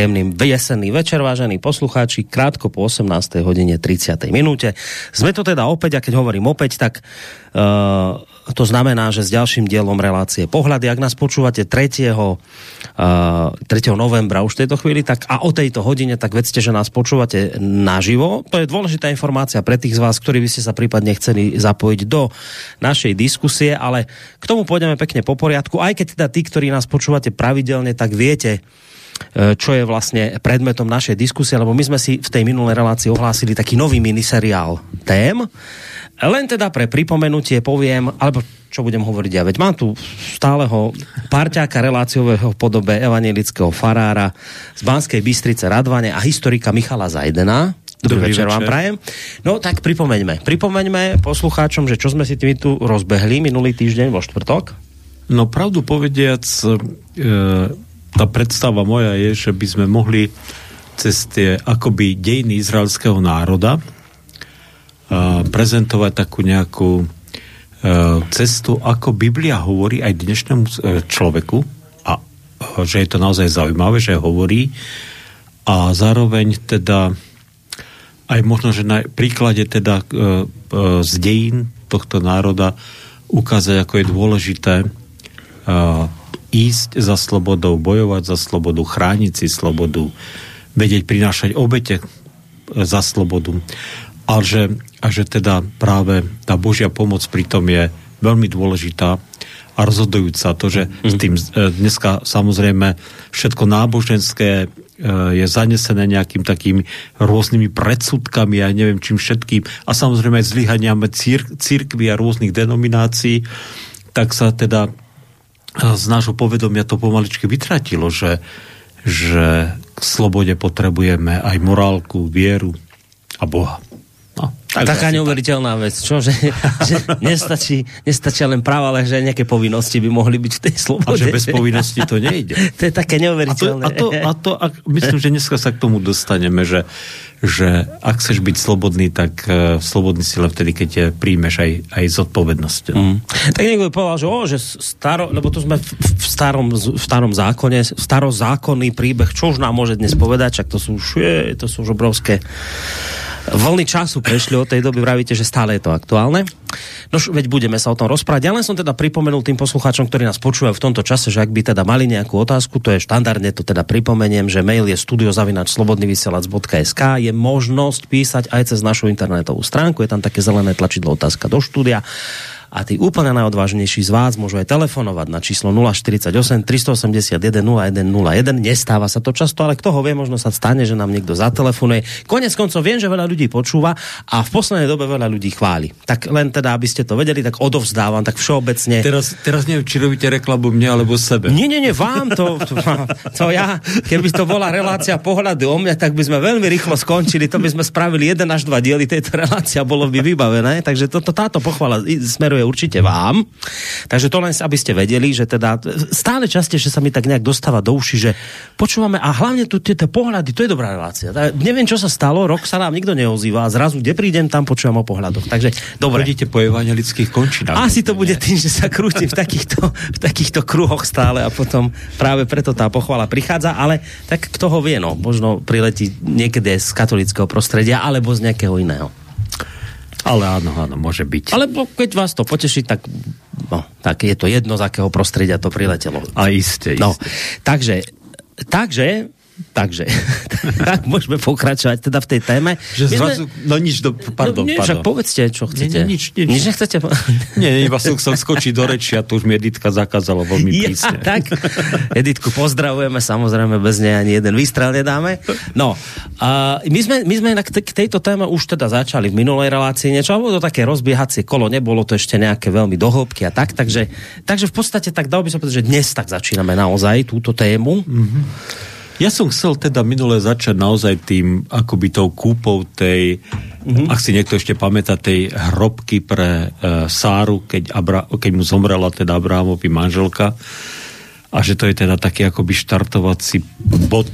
Príjemný jesenný večer, vážení poslucháči, krátko po 18. hodine 30. minúte. Sme tu teda opäť, a keď hovorím opäť, tak uh, to znamená, že s ďalším dielom relácie Pohľady, ak nás počúvate 3. Uh, 3. novembra už v tejto chvíli, tak a o tejto hodine, tak vedzte, že nás počúvate naživo. To je dôležitá informácia pre tých z vás, ktorí by ste sa prípadne chceli zapojiť do našej diskusie, ale k tomu pôjdeme pekne po poriadku, aj keď teda tí, ktorí nás počúvate pravidelne, tak viete, čo je vlastne predmetom našej diskusie, lebo my sme si v tej minulej relácii ohlásili taký nový miniseriál tém. Len teda pre pripomenutie poviem, alebo čo budem hovoriť ja, veď mám tu stáleho parťáka reláciového podobe evangelického farára z Banskej Bystrice Radvane a historika Michala Zajdena. Dobrý, Dobrý večer, večer vám prajem. No tak pripomeňme. Pripomeňme poslucháčom, že čo sme si tým tu rozbehli minulý týždeň vo štvrtok. No pravdu povediac, e tá predstava moja je, že by sme mohli cez tie akoby dejiny izraelského národa uh, prezentovať takú nejakú uh, cestu, ako Biblia hovorí aj dnešnému uh, človeku. A uh, že je to naozaj zaujímavé, že hovorí. A zároveň teda aj možno, že na príklade teda z dejín tohto národa ukázať, ako je dôležité ísť za slobodou, bojovať za slobodu, chrániť si slobodu, vedieť prinášať obete za slobodu. A že, a že teda práve tá Božia pomoc pritom je veľmi dôležitá a rozhodujúca. To, že s tým e, dneska samozrejme všetko náboženské e, je zanesené nejakým takým rôznymi predsudkami a neviem čím všetkým a samozrejme aj zlyhaniame cír, církvy a rôznych denominácií, tak sa teda z nášho povedomia to pomaličky vytratilo, že, že k slobode potrebujeme aj morálku, vieru a Boha. No, tak Taká neuveriteľná vec, čo? Že, že nestačí, nestačí len práva, ale že nejaké povinnosti by mohli byť v tej slobode. A že bez povinnosti to nejde. to je také neuveriteľné. A to, a to, a to a myslím, že dneska sa k tomu dostaneme, že, že ak chceš byť slobodný, tak uh, slobodný si len vtedy, keď te príjmeš aj, aj zodpovednosť. Mm. Tak niekto by povedal, že, o, že staro, lebo tu sme v, v, starom, v starom zákone, starozákonný príbeh, čo už nám môže dnes povedať, čak to sú už, je, to sú už obrovské vlny času prešli od tej doby, vravíte, že stále je to aktuálne. No veď budeme sa o tom rozprávať. Ja len som teda pripomenul tým poslucháčom, ktorí nás počúvajú v tomto čase, že ak by teda mali nejakú otázku, to je štandardne, to teda pripomeniem, že mail je studiozavinačslobodnyvysielac.sk je možnosť písať aj cez našu internetovú stránku, je tam také zelené tlačidlo otázka do štúdia a tí úplne najodvážnejší z vás môžu aj telefonovať na číslo 048 381 0101. Nestáva sa to často, ale kto ho vie, možno sa stane, že nám niekto zatelefonuje. Konec koncov viem, že veľa ľudí počúva a v poslednej dobe veľa ľudí chváli. Tak len teda, aby ste to vedeli, tak odovzdávam, tak všeobecne. Teraz, teraz neviem, či robíte reklamu mne alebo sebe. Nie, nie, nie, vám to, to, to ja, keby to bola relácia pohľady o mňa, tak by sme veľmi rýchlo skončili, to by sme spravili jeden až dva diely tejto relácia, bolo by vybavené, takže toto, táto pochvala smeruje je určite vám. Takže to len, aby ste vedeli, že teda stále častejšie sa mi tak nejak dostáva do uši, že počúvame a hlavne tu tie pohľady, to je dobrá relácia. Neviem, čo sa stalo, rok sa nám nikto neozýva a zrazu, kde prídem, tam počúvam o pohľadoch. Takže dobre. Chodíte po evangelických končinách. Asi to bude tým, že sa krúti v takýchto, v takýchto kruhoch stále a potom práve preto tá pochvala prichádza, ale tak kto ho vie, no, možno priletí niekedy z katolického prostredia alebo z nejakého iného. Ale áno, áno, môže byť. Ale keď vás to poteší, tak, no, tak je to jedno, z akého prostredia to priletelo. A iste, no, iste. Takže, takže Takže, tak môžeme pokračovať teda v tej téme. Že zrazu, sme... no nič, do, pardon, no, nie, pardon. povedzte, čo chcete. Nie, nie, nič, nič. Nič nechcete? nie, iba som chcel skočiť do reči a to už mi Editka zakázala veľmi prísne. Ja, tak, Editku pozdravujeme, samozrejme, bez nej ani jeden výstrel nedáme. No, uh, my sme, my sme k tejto téme už teda začali v minulej relácii niečo, alebo to také rozbiehacie kolo, nebolo to ešte nejaké veľmi dohlbky a tak, takže, takže v podstate tak dal by som povedať, že dnes tak začíname naozaj túto tému. Mm-hmm. Ja som chcel teda minule začať naozaj tým akoby tou kúpou tej, mm-hmm. ak si niekto ešte pamätá, tej hrobky pre uh, Sáru, keď, Abra, keď mu zomrela teda Abrahamovi manželka a že to je teda taký akoby štartovací bod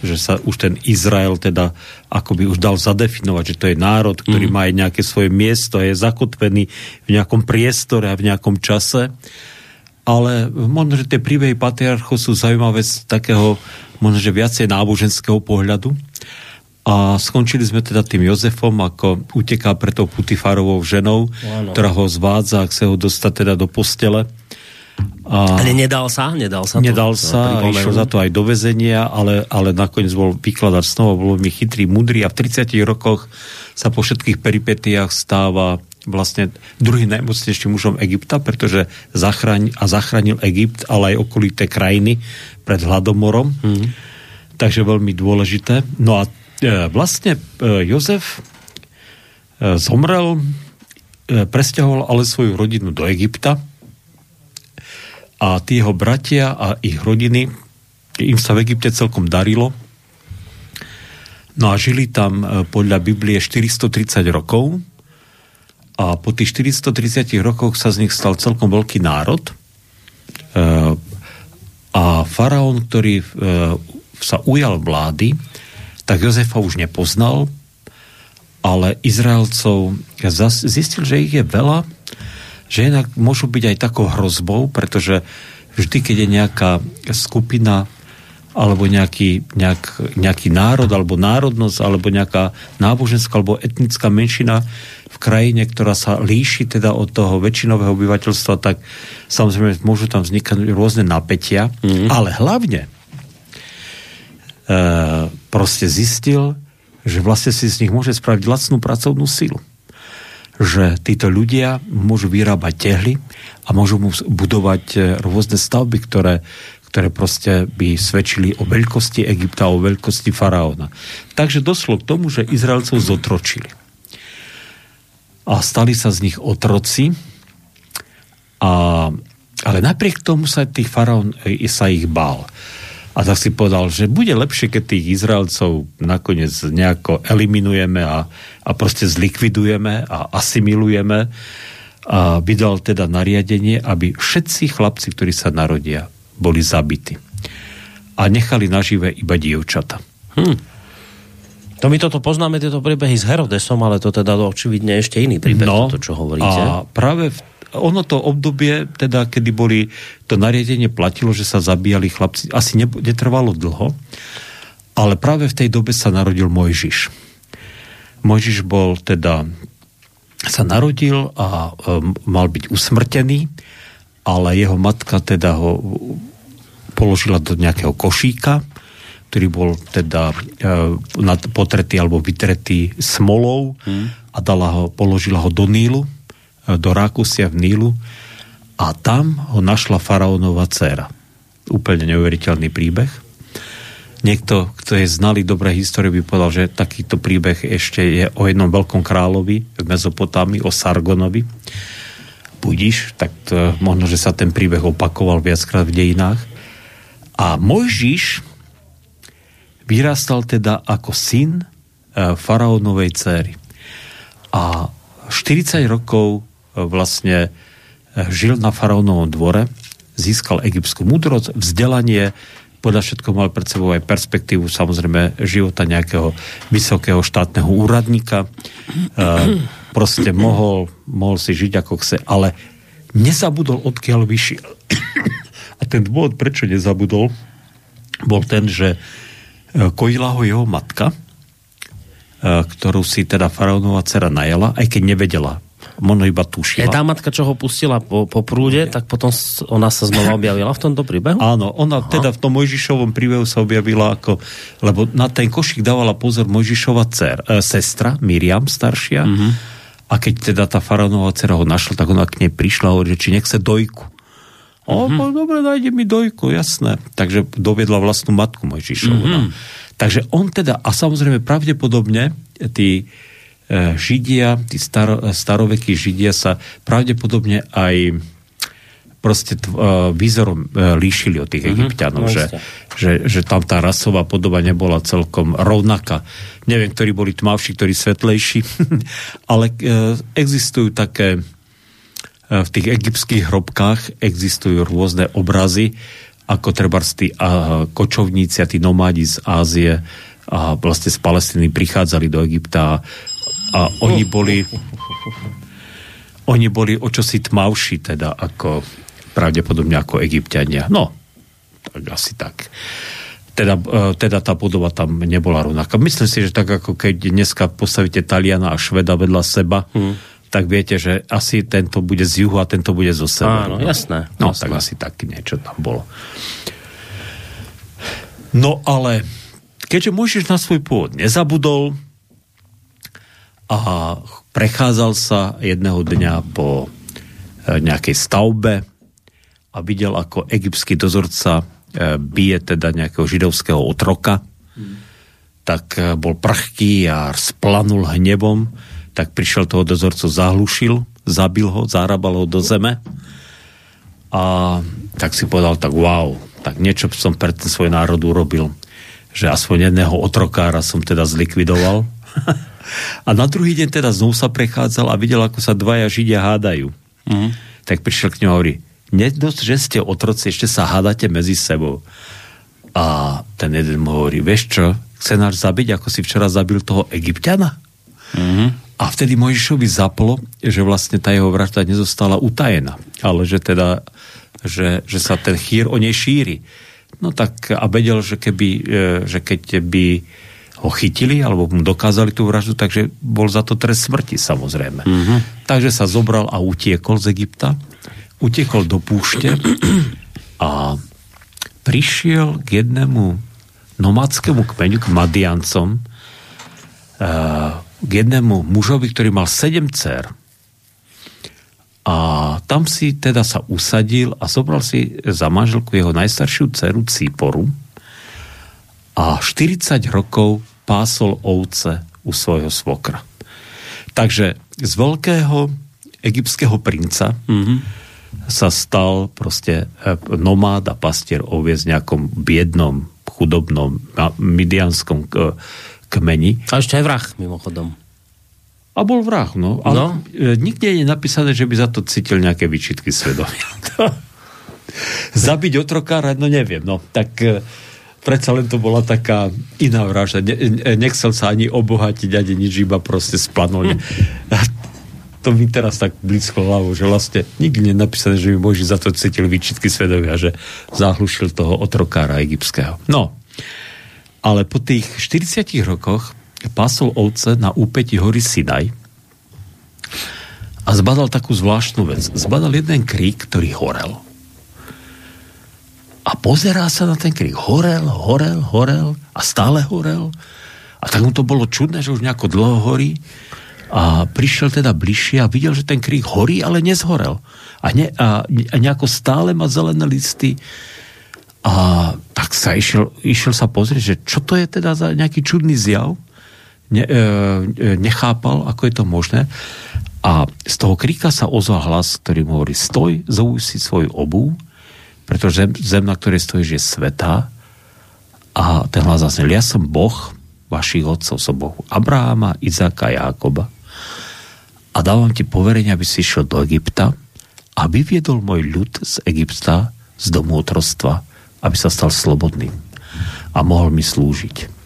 že sa už ten Izrael teda akoby už dal zadefinovať, že to je národ, ktorý mm. má aj nejaké svoje miesto a je zakotvený v nejakom priestore a v nejakom čase ale možno, že tie príbehy patriarchov sú zaujímavé z takého možno, že viacej náboženského pohľadu. A skončili sme teda tým Jozefom, ako uteká pre tou Putifarovou ženou, ano. ktorá ho zvádza, ak sa ho dostať teda do postele. A ale nedal sa? Nedal sa? Nedal to, sa, to išiel za to aj do vezenia, ale, ale nakoniec bol vykladať znova, bol mi chytrý, mudrý a v 30 rokoch sa po všetkých peripetiách stáva vlastne druhý najmocnejším mužom Egypta, pretože zachraň, a zachránil Egypt, ale aj okolité krajiny pred hladomorom. Mm. Takže veľmi dôležité. No a e, vlastne e, Jozef e, zomrel, e, presťahoval ale svoju rodinu do Egypta a tí jeho bratia a ich rodiny, im sa v Egypte celkom darilo. No a žili tam e, podľa Biblie 430 rokov a po tých 430 rokoch sa z nich stal celkom veľký národ. E, a faraón, ktorý e, sa ujal vlády, tak Jozefa už nepoznal, ale Izraelcov zistil, že ich je veľa, že inak môžu byť aj takou hrozbou, pretože vždy, keď je nejaká skupina alebo nejaký, nejak, nejaký národ alebo národnosť alebo nejaká náboženská alebo etnická menšina v krajine, ktorá sa líši teda od toho väčšinového obyvateľstva, tak samozrejme môžu tam vznikať rôzne napätia, mm-hmm. ale hlavne e, proste zistil, že vlastne si z nich môže spraviť lacnú pracovnú silu. Že títo ľudia môžu vyrábať tehly a môžu budovať e, rôzne stavby, ktoré, ktoré proste by svedčili o veľkosti Egypta, o veľkosti faraóna. Takže došlo k tomu, že Izraelcov zotročili a stali sa z nich otroci. A, ale napriek tomu sa tých faraón e, sa ich bál. A tak si povedal, že bude lepšie, keď tých Izraelcov nakoniec nejako eliminujeme a, a proste zlikvidujeme a asimilujeme. A vydal teda nariadenie, aby všetci chlapci, ktorí sa narodia, boli zabity. A nechali nažive iba dievčata. Hm. To my toto poznáme, tieto príbehy s Herodesom, ale to teda očividne ešte iný príbeh, no, to, čo hovoríte. A práve v, ono to obdobie, teda kedy boli, to nariadenie platilo, že sa zabíjali chlapci, asi ne, netrvalo dlho, ale práve v tej dobe sa narodil Mojžiš. Mojžiš bol teda sa narodil a um, mal byť usmrtený, ale jeho matka teda ho položila do nejakého košíka ktorý bol teda e, potretý alebo vytretý smolou hmm. a dala ho, položila ho do Nílu, e, do Rákusia v Nílu a tam ho našla faraónova dcera. Úplne neuveriteľný príbeh. Niekto, kto je znalý dobré histórie, by povedal, že takýto príbeh ešte je o jednom veľkom kráľovi v Mezopotámii, o Sargonovi. Budíš, tak to, možno, že sa ten príbeh opakoval viackrát v dejinách. A Mojžiš vyrastal teda ako syn e, faraónovej céry. A 40 rokov e, vlastne e, žil na faraónovom dvore, získal egyptskú múdrosť, vzdelanie, podľa všetko mal pred sebou aj perspektívu samozrejme života nejakého vysokého štátneho úradníka. E, proste mohol, mohol si žiť ako chce, ale nezabudol, odkiaľ vyšiel. A ten dôvod, prečo nezabudol, bol ten, že E, kojila ho jeho matka, e, ktorú si teda faraónová dcera najala, aj keď nevedela. Možno iba tušila. Je tá matka, čo ho pustila po, po prúde, tak potom ona sa znova objavila v tomto príbehu? Áno, ona Aha. teda v tom Mojžišovom príbehu sa objavila ako, lebo na ten košík dávala pozor Mojžišova dcer, e, sestra, Miriam staršia, mm-hmm. a keď teda tá faraónová dcera ho našla, tak ona k nej prišla a hovorí, že či nechce dojku. O, mm-hmm. dobre, dajte mi dojku, jasné. Takže doviedla vlastnú matku Mojžišovu. Mm-hmm. No. Takže on teda, a samozrejme pravdepodobne tí e, Židia, tí staro, starovekí Židia sa pravdepodobne aj proste t, e, výzorom e, líšili od tých mm-hmm, egyptianov, no, že, že, že tam tá rasová podoba nebola celkom rovnaká. Neviem, ktorí boli tmavší, ktorí svetlejší, ale e, existujú také v tých egyptských hrobkách existujú rôzne obrazy, ako treba tí kočovníci a tí nomádi z Ázie a vlastne z Palestiny prichádzali do Egypta a oni boli oni boli o čosi tmavší teda ako, pravdepodobne ako egyptiania. No, tak asi tak. Teda, e, teda tá budova tam nebola rovnaká. Myslím si, že tak ako keď dneska postavíte Taliana a Šveda vedľa seba, hmm tak viete, že asi tento bude z juhu a tento bude zo severu. Áno, jasné. No, jasné. tak asi tak niečo tam bolo. No ale keďže Mojžiš na svoj pôvod nezabudol a prechádzal sa jedného dňa po e, nejakej stavbe a videl, ako egyptský dozorca e, bije teda nejakého židovského otroka, hmm. tak e, bol prchký a splanul hnevom, tak prišiel toho dozorcu, zahlušil, zabil ho, zarabal ho do zeme a tak si povedal, tak wow, tak niečo som pre ten svoj národ urobil že aspoň jedného otrokára som teda zlikvidoval. a na druhý deň teda znovu sa prechádzal a videl, ako sa dvaja židia hádajú. Mm. Tak prišiel k ňom a hovorí, nedosť, že ste otroci, ešte sa hádate medzi sebou. A ten jeden mu hovorí, vieš čo, chce nás zabiť, ako si včera zabil toho egyptiana? Mm-hmm. A vtedy Mojžišovi zaplo, že vlastne tá jeho vražda nezostala utajená, ale že teda, že, že sa ten chýr o nej šíri. No tak a vedel, že, keby, e, že keď by ho chytili alebo mu dokázali tú vraždu, takže bol za to trest smrti samozrejme. Mm-hmm. Takže sa zobral a utiekol z Egypta, utiekol do púšte a prišiel k jednému nomádskému kmeňu, k Madiancom, e, k jednému mužovi, ktorý mal sedem dcer a tam si teda sa usadil a zobral si za manželku jeho najstaršiu dceru Cíporu a 40 rokov pásol ovce u svojho svokra. Takže z veľkého egyptského princa mm-hmm. sa stal proste e, nomád a pastier oviec v nejakom biednom, chudobnom, midianskom kmeni. A ešte aj vrah, mimochodom. A bol vrah, no. Ale no. E, nikde je napísané, že by za to cítil nejaké výčitky svedomia. Zabiť otrokára, no neviem, no. Tak e, predsa len to bola taká iná vražda. Ne, e, nechcel sa ani obohatiť, ani nič, iba proste splanul. To mi teraz tak blízko hlavu, že vlastne nikdy nie je napísané, že by Boží za to cítil výčitky svedomia, že zahlušil toho otrokára egyptského. No, ale po tých 40 rokoch pásol ovce na úpeti hory Sinaj a zbadal takú zvláštnu vec. Zbadal jeden krík, ktorý horel. A pozerá sa na ten krík. Horel, horel, horel a stále horel. A tak mu to bolo čudné, že už nejako dlho horí. A prišiel teda bližšie a videl, že ten krík horí, ale nezhorel. A, ne, a, a nejako stále má zelené listy. A tak sa išiel, išiel sa pozrieť, že čo to je teda za nejaký čudný zjav ne, e, e, nechápal, ako je to možné. A z toho kríka sa ozval hlas, ktorý mu hovorí, stoj, zauj si svoju obu, pretože zem, zem, na ktorej stojíš, je svetá. A ten hlas zase, ja som Boh vašich otcov, som Boh Abraháma, Izáka Jákoba. A dávam ti poverenie, aby si išiel do Egypta a vyviedol môj ľud z Egypta, z domu otrostva, aby sa stal slobodným a mohol mi slúžiť.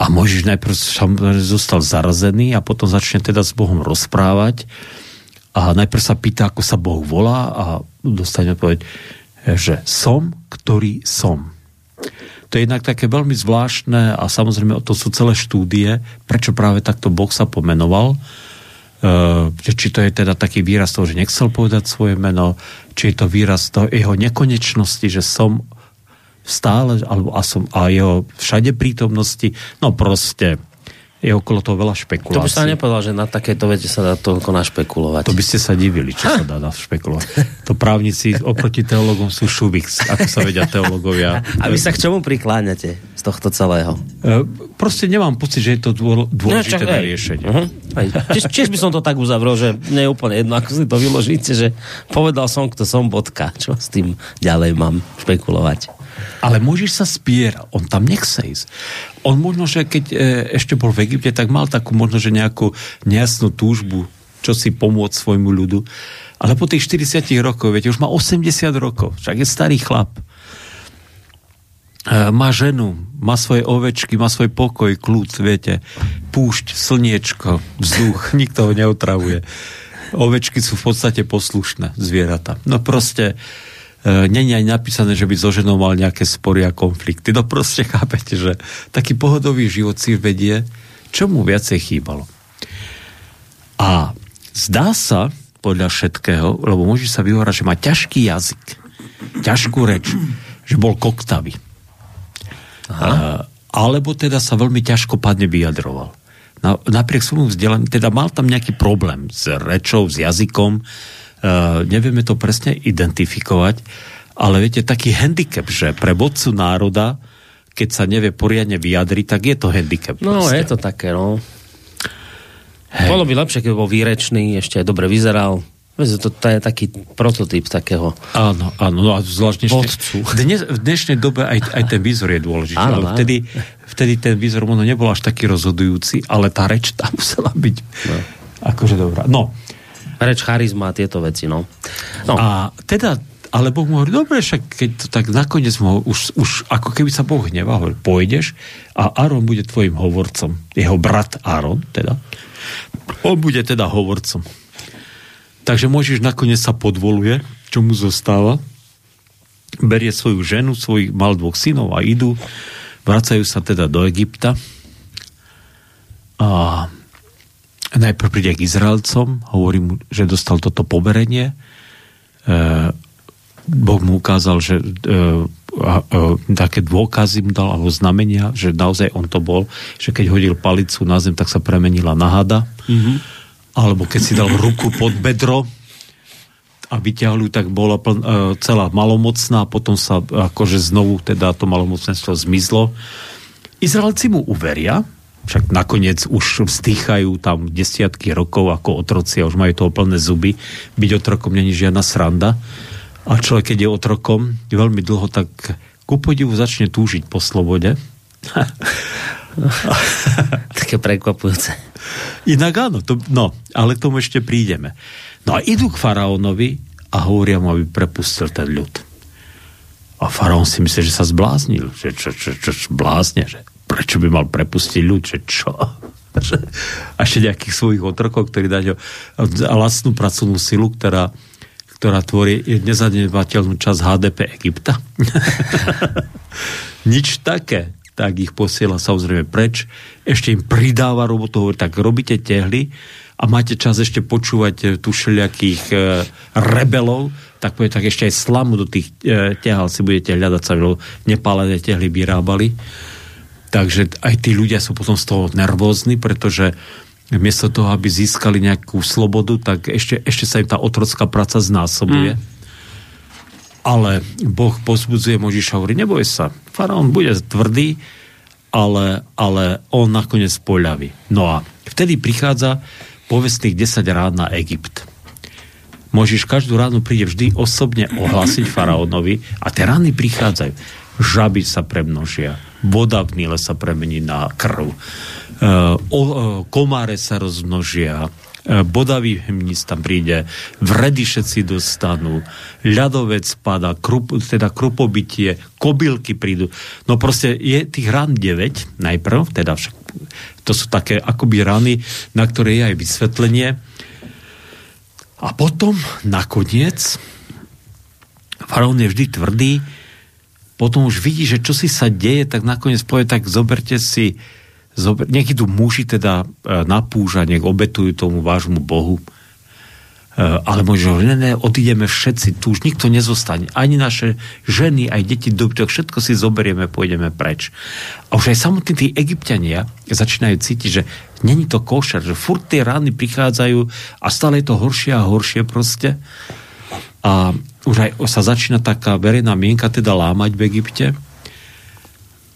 A Mojžiš najprv zostal zarazený a potom začne teda s Bohom rozprávať a najprv sa pýta, ako sa Boh volá a dostane odpoveď, že som, ktorý som. To je jednak také veľmi zvláštne a samozrejme to sú celé štúdie, prečo práve takto Boh sa pomenoval. E, či to je teda taký výraz toho, že nechcel povedať svoje meno, či je to výraz toho jeho nekonečnosti, že som stále, alebo a, som, a jeho všade prítomnosti, no proste je okolo toho veľa špekulácií. To by sa nepovedal, že na takéto vete sa dá toľko našpekulovať. To by ste sa divili, čo ha. sa dá našpekulovať. To právnici oproti teologom sú šubik, ako sa vedia teologovia. A vy sa k čomu prikláňate z tohto celého? E, proste nemám pocit, že je to dôležité no, na riešenie. Uh-huh. Tiež, tiež by som to tak uzavrel, že nie je úplne jedno, ako si to vyložíte, že povedal som, kto som, bodka. Čo s tým ďalej mám špekulovať? Ale môžeš sa spierať, on tam nechce ísť. On možno, že keď e, ešte bol v Egypte, tak mal takú možno, že nejakú nejasnú túžbu, čo si pomôcť svojmu ľudu. Ale po tých 40 rokoch, viete, už má 80 rokov, však je starý chlap. E, má ženu, má svoje ovečky, má svoj pokoj, kľud, viete, púšť, slniečko, vzduch, nikto ho neotravuje. ovečky sú v podstate poslušné zvieratá. No proste není aj napísané, že by so ženou mal nejaké spory a konflikty. No proste chápete, že taký pohodový život si vedie, čo mu viacej chýbalo. A zdá sa, podľa všetkého, lebo môže sa vyhovárať, že má ťažký jazyk, ťažkú reč, že bol koktavý. Aha. alebo teda sa veľmi ťažko padne vyjadroval. Na, napriek svojmu vzdelaní, teda mal tam nejaký problém s rečou, s jazykom, nevieme to presne identifikovať, ale viete, taký handicap, že pre vodcu národa, keď sa nevie poriadne vyjadriť, tak je to handicap. No, proste. je to také, no. Hej. Bolo by lepšie, keby bol výrečný, ešte aj dobre vyzeral. To, to je taký prototyp takého Áno, áno, no a zvlášť dneš, v dnešnej dobe aj, aj ten výzor je dôležitý. Áno, áno. Vtedy, vtedy ten výzor možno nebol až taký rozhodujúci, ale tá reč tam musela byť no. akože dobrá. No. Reč, charizma, tieto veci, no. no. A teda ale Boh mu hovorí, dobre, však keď to tak nakoniec mu už, už ako keby sa Boh hnevá, hovorí, pôjdeš a Áron bude tvojim hovorcom. Jeho brat Áron, teda. On bude teda hovorcom. Takže môžeš nakoniec sa podvoluje, čo mu zostáva. Berie svoju ženu, svojich mal dvoch synov a idú. Vracajú sa teda do Egypta. A najprv príde k Izraelcom, hovorí mu, že dostal toto poverenie. E, boh mu ukázal, že e, a, a, také dôkazy mu dal, alebo znamenia, že naozaj on to bol, že keď hodil palicu na zem, tak sa premenila na hada. Mm-hmm. Alebo keď si dal ruku pod bedro a vyťahli tak bola pln, e, celá malomocná, a potom sa akože znovu teda to malomocnenstvo zmizlo. Izraelci mu uveria, však nakoniec už vzdýchajú tam desiatky rokov ako otroci a už majú toho plné zuby. Byť otrokom není žiadna sranda. A človek, keď je otrokom veľmi dlho, tak ku podivu začne túžiť po slobode. Také prekvapujúce. Inak áno, to, no, ale k tomu ešte prídeme. No a idú k faraónovi a hovoria mu, aby prepustil ten ľud. A faraón si myslí, že sa zbláznil. Že čo, čo, čo, čo blázne, že prečo by mal prepustiť ľud, že čo? a ešte nejakých svojich otrokov, ktorí dajú vlastnú pracovnú silu, ktorá ktorá tvorí nezanedbateľnú časť HDP Egypta. Nič také. Tak ich posiela samozrejme preč. Ešte im pridáva robotu, hovorí, tak robíte tehly a máte čas ešte počúvať eh, tu všelijakých e, rebelov, tak povie, tak ešte aj slamu do tých e, tehal si budete hľadať sa, nepálené tehly vyrábali. Takže aj tí ľudia sú potom z toho nervózni, pretože miesto toho, aby získali nejakú slobodu, tak ešte, ešte sa im tá otrocká práca znásobuje. Mm. Ale Boh pozbudzuje Možiša, hovorí, neboj sa, faraón bude tvrdý, ale, ale on nakoniec poľaví. No a vtedy prichádza povestných 10 rád na Egypt. Môžeš každú ránu príde vždy osobne ohlásiť faraónovi a tie rány prichádzajú. Žaby sa premnožia, voda v Níle sa premení na krv. Komáre sa rozmnožia, bodavý hmyz tam príde, vredy všetci dostanú, ľadovec pada, krup, teda krupobytie, kobylky prídu. No proste je tých rán 9 najprv, teda však to sú také akoby rany, na ktoré je aj vysvetlenie. A potom nakoniec faraón je vždy tvrdý, potom už vidí, že čo si sa deje, tak nakoniec povie, tak zoberte si zober, nech idú muži teda e, na púža, nech obetujú tomu vášmu Bohu. E, ale možno, ne, ne, odídeme všetci, tu už nikto nezostane. Ani naše ženy, aj deti, dobytok, všetko si zoberieme, pôjdeme preč. A už aj samotní tí egyptiania začínajú cítiť, že není to košer, že furt tie rány prichádzajú a stále je to horšie a horšie proste. A už aj sa začína taká verejná mienka teda lámať v Egypte.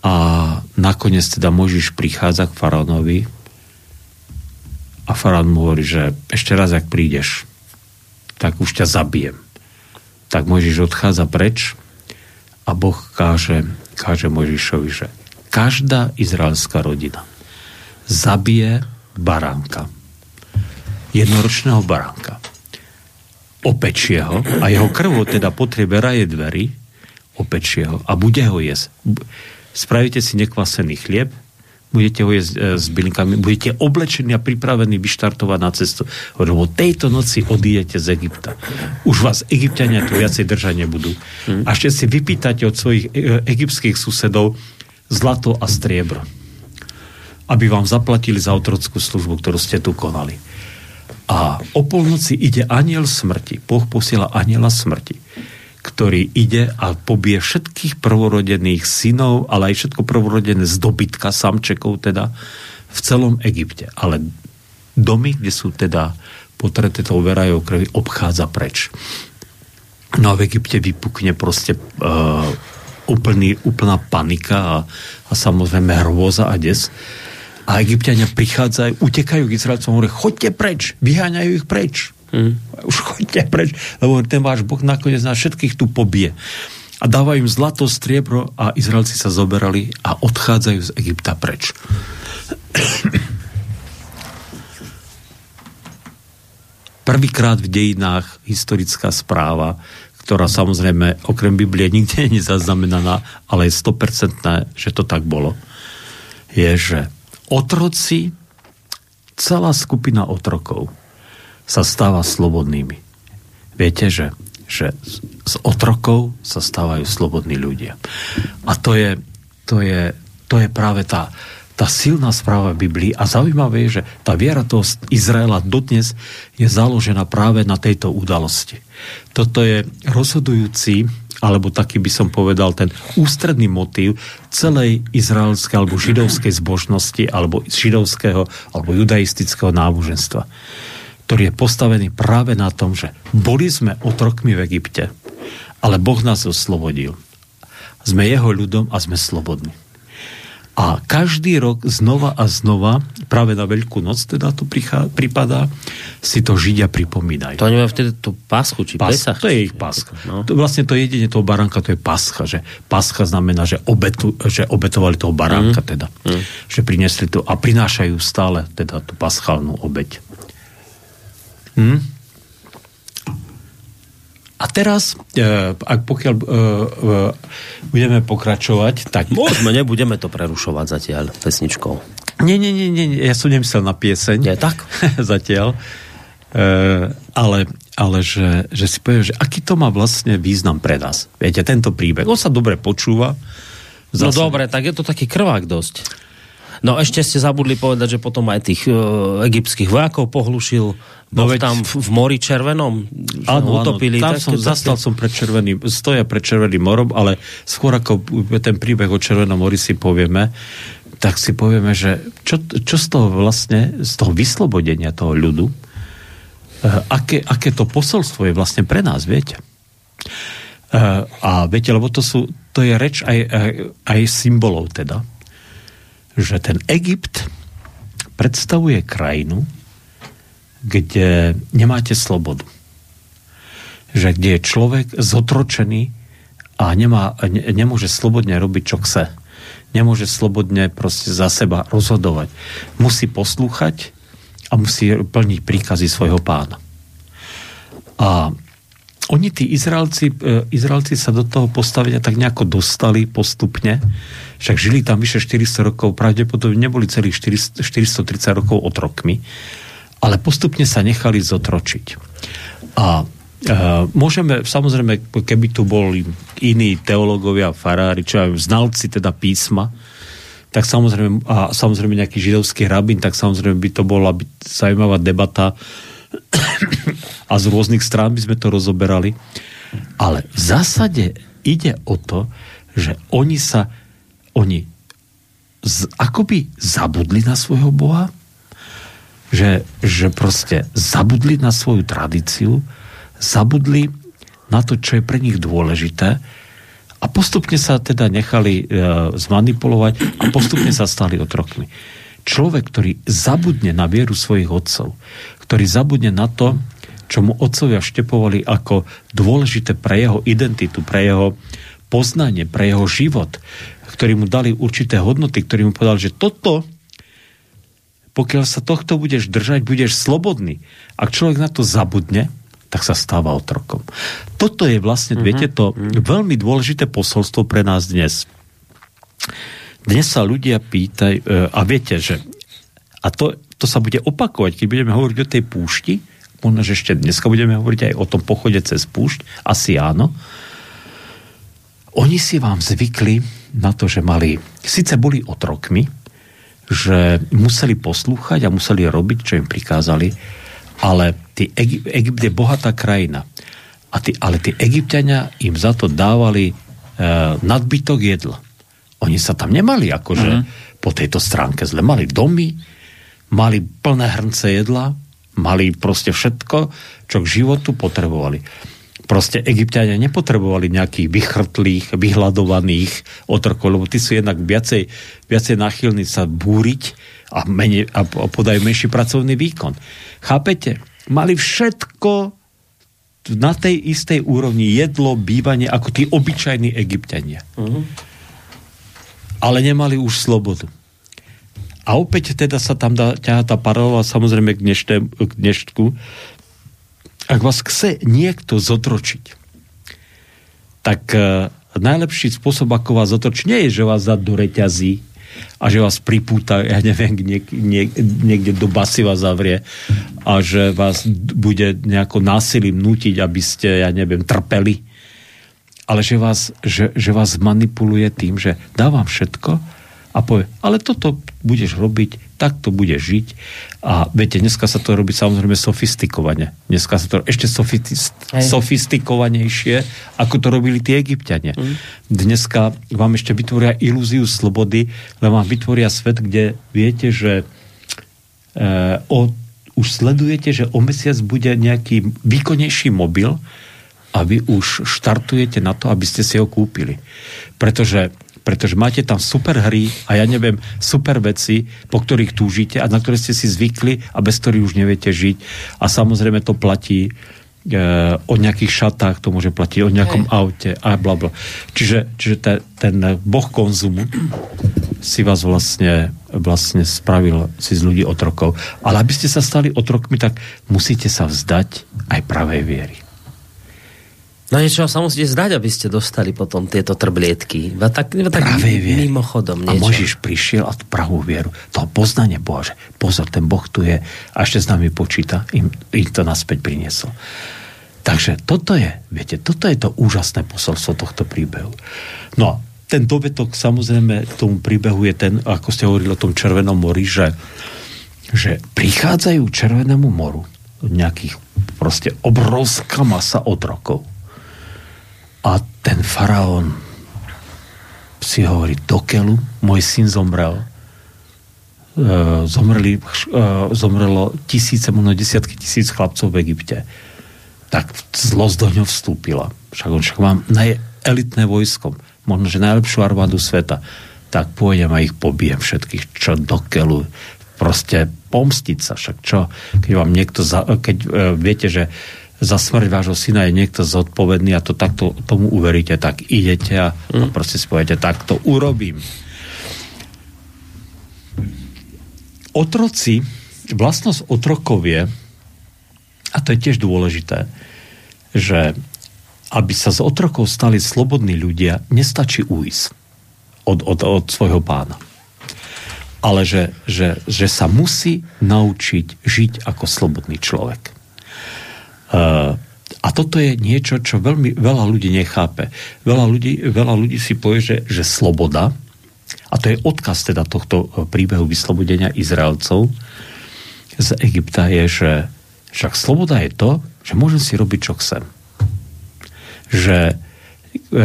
A nakoniec teda Možiš prichádza k faraónovi a faraón mu hovorí, že ešte raz, ak prídeš, tak už ťa zabijem. Tak Možiš odchádza preč a Boh káže, káže Možišovi, že každá izraelská rodina zabije baránka, jednoročného baránka, opečie ho a jeho krvo teda potriebe raje dverí, opečie ho a bude ho jesť spravíte si nekvasený chlieb, budete ho jesť e, s bylinkami, budete oblečení a pripravení vyštartovať na cestu. Lebo tejto noci odídete z Egypta. Už vás egyptiania tu viacej držať nebudú. A ešte si vypýtate od svojich e, egyptských susedov zlato a striebro. Aby vám zaplatili za otrockú službu, ktorú ste tu konali. A o polnoci ide aniel smrti. Boh posiela aniela smrti ktorý ide a pobije všetkých prvorodených synov, ale aj všetko prvorodené z dobytka, samčekov teda, v celom Egypte. Ale domy, kde sú teda potrety toho verajov krvi, obchádza preč. No a v Egypte vypukne proste uh, úplný, úplná panika a, a samozrejme hrôza a des. A egyptiania prichádzajú, utekajú k Izraelcom, hovoria, choďte preč, vyháňajú ich preč. Hmm. Už choďte preč, lebo ten váš Boh nakoniec nás všetkých tu pobije. A dávajú im zlato, striebro a Izraelci sa zoberali a odchádzajú z Egypta preč. Prvýkrát v dejinách historická správa, ktorá samozrejme okrem Biblie nikde je zaznamenaná, ale je 100% že to tak bolo, je, že otroci, celá skupina otrokov, sa stáva slobodnými. Viete, že, že z otrokov sa stávajú slobodní ľudia. A to je, to je, to je práve tá, tá silná správa Biblii a zaujímavé je, že tá viera toho Izraela dodnes je založená práve na tejto udalosti. Toto je rozhodujúci alebo taký by som povedal ten ústredný motív celej izraelskej alebo židovskej zbožnosti alebo židovského alebo judaistického náboženstva ktorý je postavený práve na tom, že boli sme otrokmi v Egypte, ale Boh nás oslobodil. Sme jeho ľudom a sme slobodní. A každý rok znova a znova, práve na Veľkú noc teda to prichá, pripadá, si to Židia pripomínajú. To oni vtedy tú paschu, či Pas, pesach? To je ich pascha. No. To, vlastne to jedine toho baránka, to je pascha, že pascha znamená, že, obetu, že obetovali toho baránka mm. teda. Mm. Že prinesli to a prinášajú stále teda tú paschálnu obeť. Hmm? A teraz, e, ak pokiaľ e, e, budeme pokračovať, tak... Môžeme, nebudeme to prerušovať zatiaľ pesničkou. Nie, nie, nie, nie, ja som nemyslel na pieseň. Nie, tak? zatiaľ. Ale, ale že, že si poviem, že aký to má vlastne význam pre nás. Viete, tento príbeh. On sa dobre počúva. No Zase... No dobre, tak je to taký krvák dosť. No ešte ste zabudli povedať, že potom aj tých uh, egyptských vojakov pohlušil no veď... tam v, mori červenom. Áno, utopili. Áno, tam som, také... zastal som pred červeným, stoja pred červeným morom, ale skôr ako ten príbeh o červenom mori si povieme, tak si povieme, že čo, čo z toho vlastne, z toho vyslobodenia toho ľudu, uh, aké, aké to posolstvo je vlastne pre nás, viete? Uh, a viete, lebo to, sú, to je reč aj, aj, aj symbolov teda že ten Egypt predstavuje krajinu, kde nemáte slobodu. Že kde je človek zotročený a nemá, ne, nemôže slobodne robiť, čo chce. Nemôže slobodne proste za seba rozhodovať. Musí poslúchať a musí plniť príkazy svojho pána. A oni, tí Izraelci, e, Izraelci sa do toho postavenia tak nejako dostali postupne, však žili tam vyše 400 rokov, pravdepodobne neboli celých 400, 430 rokov otrokmi, ale postupne sa nechali zotročiť. A e, môžeme, samozrejme, keby tu boli iní teológovia, farári, čo aj znalci teda písma, tak samozrejme, a samozrejme nejaký židovský rabín, tak samozrejme by to bola zaujímavá debata, a z rôznych strán by sme to rozoberali. Ale v zásade ide o to, že oni sa, oni z, akoby zabudli na svojho Boha, že, že proste zabudli na svoju tradíciu, zabudli na to, čo je pre nich dôležité a postupne sa teda nechali e, zmanipulovať a postupne sa stali otrokmi. Človek, ktorý zabudne na vieru svojich otcov, ktorý zabudne na to, čo mu otcovia štepovali ako dôležité pre jeho identitu, pre jeho poznanie, pre jeho život, ktorí mu dali určité hodnoty, ktorí mu povedali, že toto, pokiaľ sa tohto budeš držať, budeš slobodný. Ak človek na to zabudne, tak sa stáva otrokom. Toto je vlastne, mm-hmm. viete, to mm-hmm. veľmi dôležité posolstvo pre nás dnes. dnes sa ľudia pýtajú, e, a viete, že a to, to sa bude opakovať, keď budeme hovoriť o tej púšti, možno, že ešte dneska budeme hovoriť aj o tom pochode cez púšť, asi áno. Oni si vám zvykli na to, že mali, síce boli otrokmi, že museli poslúchať a museli robiť, čo im prikázali, ale tí Egy- Egypt je bohatá krajina. A tí, ale tí egyptiania im za to dávali e, nadbytok jedla. Oni sa tam nemali akože uh-huh. po tejto stránke zle. Mali domy, mali plné hrnce jedla, mali proste všetko, čo k životu potrebovali. Proste egyptiania nepotrebovali nejakých vychrtlých, vyhľadovaných otrokov, lebo tí sú jednak viacej, viacej náchylní sa búriť a, menej, a podajú menší pracovný výkon. Chápete? Mali všetko na tej istej úrovni jedlo, bývanie ako tí obyčajní egyptiania. Uh-huh. Ale nemali už slobodu. A opäť teda sa tam dá, ťaha tá paralela samozrejme k, dnešné, k dneštku, ak vás chce niekto zotročiť, tak uh, najlepší spôsob, ako vás zotročiť, nie je, že vás dá do reťazí a že vás pripúta, ja neviem, niek, niek, niekde do basy vás zavrie a že vás bude nejako násilím nutiť, aby ste, ja neviem, trpeli. Ale že vás, že, že vás manipuluje tým, že dávam všetko a povie, ale toto budeš robiť, takto budeš žiť. A viete, dneska sa to robí samozrejme sofistikovane. Dneska sa to ešte sofist, sofistikovanejšie, ako to robili tí egyptiania. Mm. Dneska vám ešte vytvoria ilúziu slobody, lebo vám vytvoria svet, kde viete, že e, o, už sledujete, že o mesiac bude nejaký výkonnejší mobil a vy už štartujete na to, aby ste si ho kúpili. Pretože pretože máte tam super hry a ja neviem, super veci, po ktorých túžite a na ktoré ste si zvykli a bez ktorých už neviete žiť. A samozrejme to platí e, o nejakých šatách, to môže platiť o nejakom Hej. aute a bla bla. Čiže, čiže te, ten boh konzumu si vás vlastne, vlastne spravil si z ľudí otrokov. Ale aby ste sa stali otrokmi, tak musíte sa vzdať aj pravej viery. No niečo sa musíte zdať, aby ste dostali potom tieto trblietky. Iba tak, iba tak viery. mimochodom niečo. A Možiš prišiel a pravú vieru, to poznanie Bože. Pozor, ten Boh tu je a ešte s nami počíta, im, im to naspäť priniesol. Takže toto je, viete, toto je to úžasné posolstvo tohto príbehu. No ten dovetok samozrejme tomu príbehu je ten, ako ste hovorili o tom Červenom mori, že, že prichádzajú Červenému moru nejakých proste obrovská masa otrokov a ten faraón si hovorí, do môj syn zomrel. E, zomreli, e, zomrelo tisíce, možno desiatky tisíc chlapcov v Egypte. Tak zlosť do ňo vstúpila. Však on však mám najelitné vojsko, možno, že najlepšiu armádu sveta. Tak pôjdem a ich pobijem všetkých, čo do keľu. Proste pomstiť sa, však čo, keď vám niekto, za, keď e, viete, že za smrť vášho syna je niekto zodpovedný a to takto tomu uveríte, tak idete a mm. proste si poviete, tak to urobím. Otroci, vlastnosť otrokov je, a to je tiež dôležité, že aby sa z otrokov stali slobodní ľudia, nestačí ujsť od, od, od svojho pána. Ale že, že, že sa musí naučiť žiť ako slobodný človek. A toto je niečo, čo veľmi veľa ľudí nechápe. Veľa ľudí, veľa ľudí si povie, že, že sloboda, a to je odkaz teda tohto e, príbehu vyslobodenia Izraelcov z Egypta, je, že však sloboda je to, že môžem si robiť, čo chcem. Že e,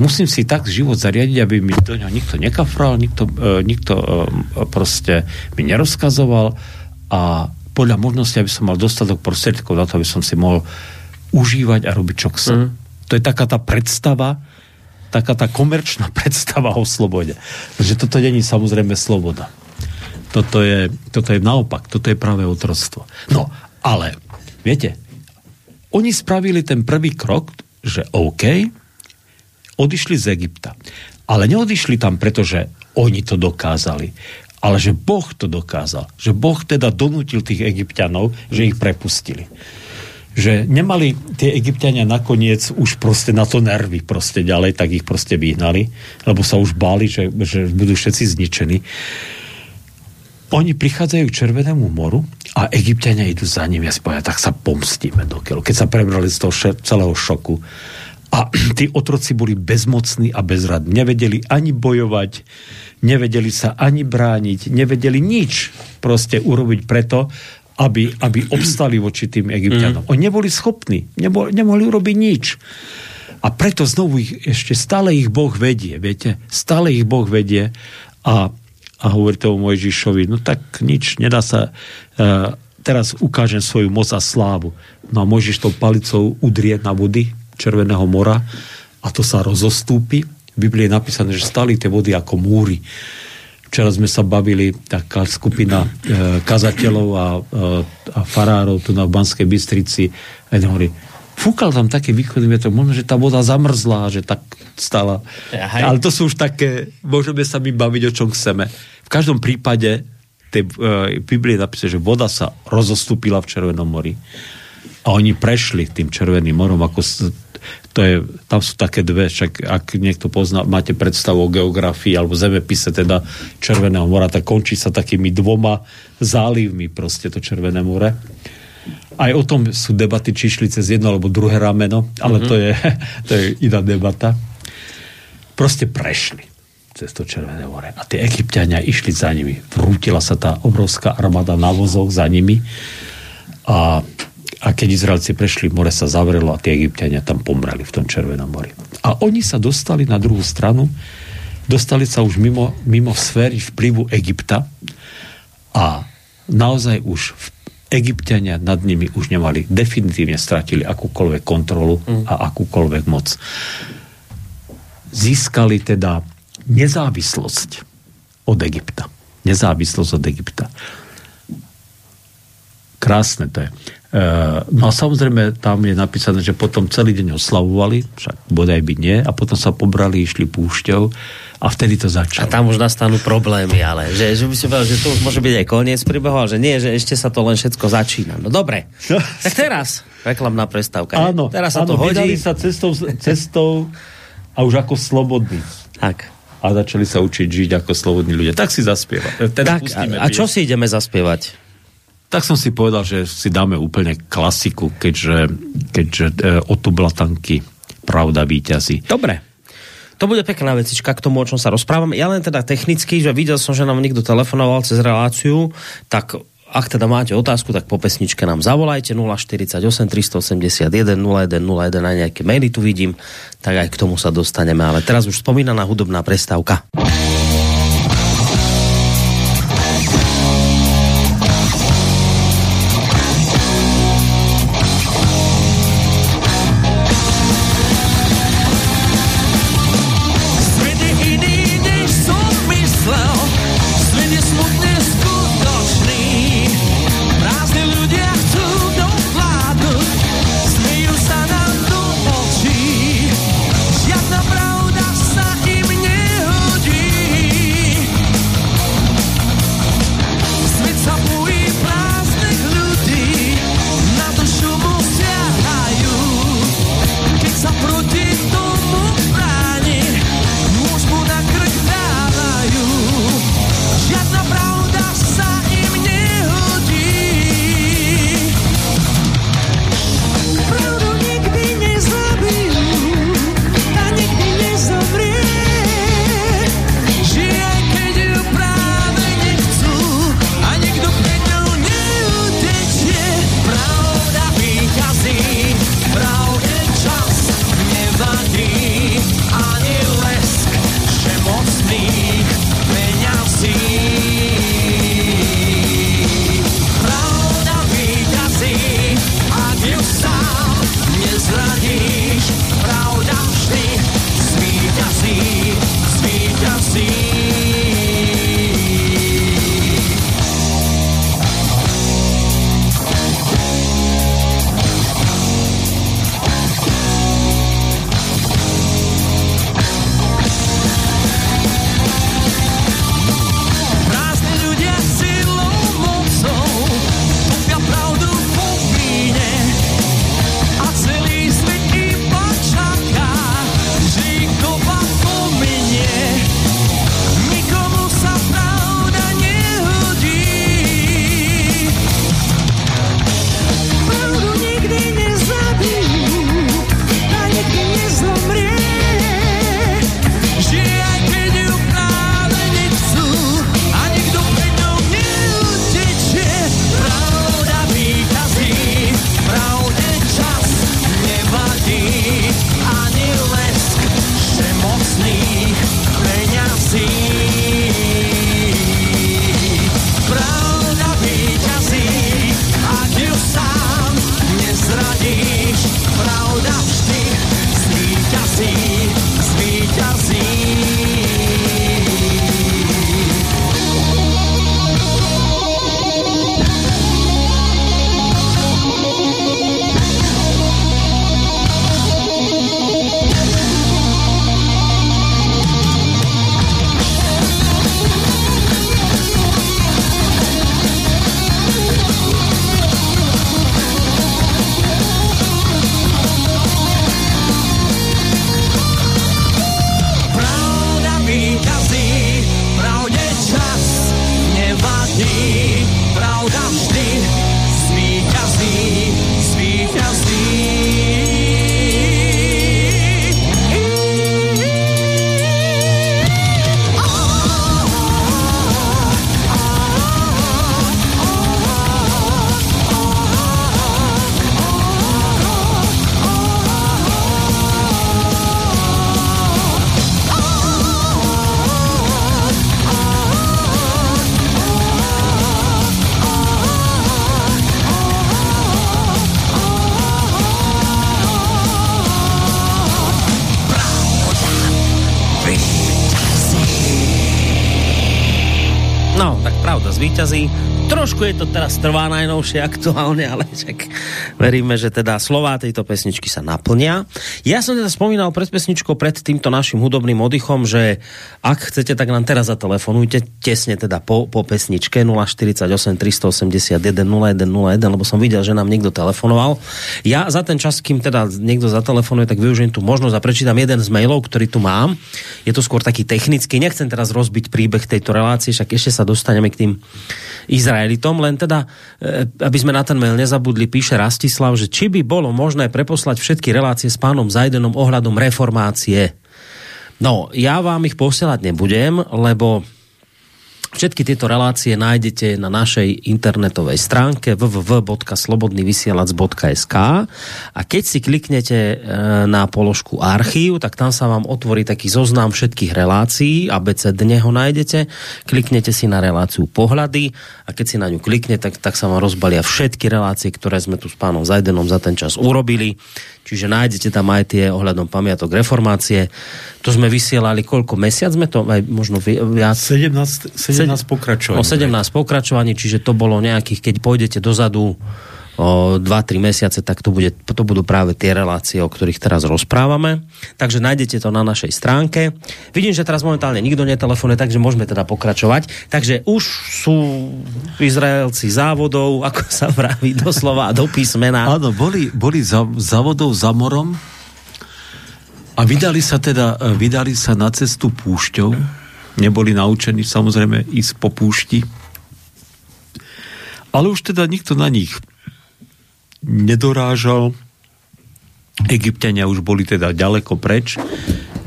musím si tak život zariadiť, aby mi do ňoho nikto nekafral, nikto, e, nikto e, proste mi nerozkazoval a podľa možnosti, aby som mal dostatok prostriedkov na to, aby som si mohol užívať a robiť, čo chcem. Mm. To je taká tá predstava, taká tá komerčná predstava o slobode. Takže toto není samozrejme sloboda. Toto je, toto je naopak, toto je práve otroctvo. No, ale, viete, oni spravili ten prvý krok, že OK, odišli z Egypta. Ale neodišli tam, pretože oni to dokázali ale že Boh to dokázal. Že Boh teda donútil tých egyptianov, že ich prepustili. že nemali tie egyptiania nakoniec už proste na to nervy proste ďalej, tak ich proste vyhnali, lebo sa už báli, že, že budú všetci zničení. Oni prichádzajú k Červenému moru a egyptiania idú za nimi a si tak sa pomstíme do. Keď sa prebrali z toho celého šoku. A tí otroci boli bezmocní a bezradní. Nevedeli ani bojovať, nevedeli sa ani brániť, nevedeli nič proste urobiť preto, aby, aby obstali voči tým egyptianom. Mm. Oni neboli schopní, nebo, nemohli urobiť nič. A preto znovu ich, ešte stále ich Boh vedie, viete? Stále ich Boh vedie a, a hovorí tomu Mojžišovi, no tak nič, nedá sa, uh, teraz ukážem svoju moc a slávu. No a Mojžiš tou palicou udrie na vody Červeného mora a to sa rozostúpi. Biblii je napísané, že stali tie vody ako múry. Včera sme sa bavili, taká skupina e, kazateľov a, e, a farárov tu na Banskej Bystrici. A hovorí, fúkal tam taký východný vietor, možno, že tá voda zamrzla, že tak stala. Aha. Ale to sú už také, môžeme sa my baviť, o čom chceme. V každom prípade tej e, Biblie napísané, že voda sa rozostúpila v Červenom mori. A oni prešli tým Červeným morom ako to je, tam sú také dve, však ak niekto pozná, máte predstavu o geografii alebo zemepise teda Červeného mora, tak končí sa takými dvoma zálivmi proste to Červené more. Aj o tom sú debaty, či išli cez jedno alebo druhé rameno, ale mm-hmm. to, je, to je iná debata. Proste prešli cez to Červené more. A tie egyptiania išli za nimi. Vrútila sa tá obrovská armáda na vozoch za nimi a a keď Izraelci prešli, more sa zavrelo a tie egyptiania tam pomreli v tom Červenom mori. A oni sa dostali na druhú stranu, dostali sa už mimo, mimo sféry vplyvu Egypta a naozaj už v Egyptiania nad nimi už nemali, definitívne stratili akúkoľvek kontrolu mm. a akúkoľvek moc. Získali teda nezávislosť od Egypta. Nezávislosť od Egypta. Krásne to je. Uh, no a samozrejme tam je napísané, že potom celý deň oslavovali, však bodaj by nie, a potom sa pobrali, išli púšťou a vtedy to začalo. A tam už nastanú problémy, ale že, že by si povedal, že to už môže byť aj koniec príbehu, ale že nie, že ešte sa to len všetko začína. No dobre, no. tak teraz reklamná prestávka. Áno, teraz sa áno, to hodí. sa cestou, cestou a už ako slobodní. Tak a začali sa učiť žiť ako slobodní ľudia. Tak si zaspievať. tak, a, a čo si ideme zaspievať? Tak som si povedal, že si dáme úplne klasiku, keďže, keďže e, o tu blatanky pravda víťazí. Dobre. To bude pekná vecička k tomu, o čom sa rozprávam. Ja len teda technicky, že videl som, že nám niekto telefonoval cez reláciu, tak ak teda máte otázku, tak po pesničke nám zavolajte 048 381 0101 na nejaké maily tu vidím, tak aj k tomu sa dostaneme. Ale teraz už spomínaná hudobná prestávka. Pravda, zvíťazí. Trošku je to teraz trvá najnovšie aktuálne, ale však veríme, že teda slová tejto pesničky sa naplnia. Ja som teda spomínal pred pesničkou, pred týmto našim hudobným oddychom, že ak chcete, tak nám teraz zatelefonujte tesne teda po, po pesničke 048 381 0101, lebo som videl, že nám niekto telefonoval. Ja za ten čas, kým teda niekto zatelefonuje, tak využijem tú možnosť a prečítam jeden z mailov, ktorý tu mám. Je to skôr taký technický. Nechcem teraz rozbiť príbeh tejto relácie, však ešte sa dostaneme k tým Izraelitom, len teda, e, aby sme na ten mail nezabudli, píše Rastislav, že či by bolo možné preposlať všetky relácie s pánom Zajdenom ohľadom reformácie. No, ja vám ich posielať nebudem, lebo Všetky tieto relácie nájdete na našej internetovej stránke www.slobodnyvysielac.sk a keď si kliknete e, na položku archív, tak tam sa vám otvorí taký zoznam všetkých relácií, dne ho nájdete, kliknete si na reláciu pohľady a keď si na ňu klikne, tak, tak sa vám rozbalia všetky relácie, ktoré sme tu s pánom Zajdenom za ten čas urobili. Čiže nájdete tam aj tie ohľadom pamiatok reformácie. To sme vysielali koľko? Mesiac sme to? Aj možno viac? 17, 17 pokračovaní. O 17 pokračovaní, čiže to bolo nejakých, keď pôjdete dozadu 2-3 mesiace, tak to, bude, to budú práve tie relácie, o ktorých teraz rozprávame. Takže nájdete to na našej stránke. Vidím, že teraz momentálne nikto netelefonuje, takže môžeme teda pokračovať. Takže už sú Izraelci závodov, ako sa vraví doslova do písmena. Áno, boli, boli za, závodov za morom a vydali sa teda vydali sa na cestu púšťou. Neboli naučení samozrejme ísť po púšti. Ale už teda nikto na nich nedorážal. Egyptiania už boli teda ďaleko preč.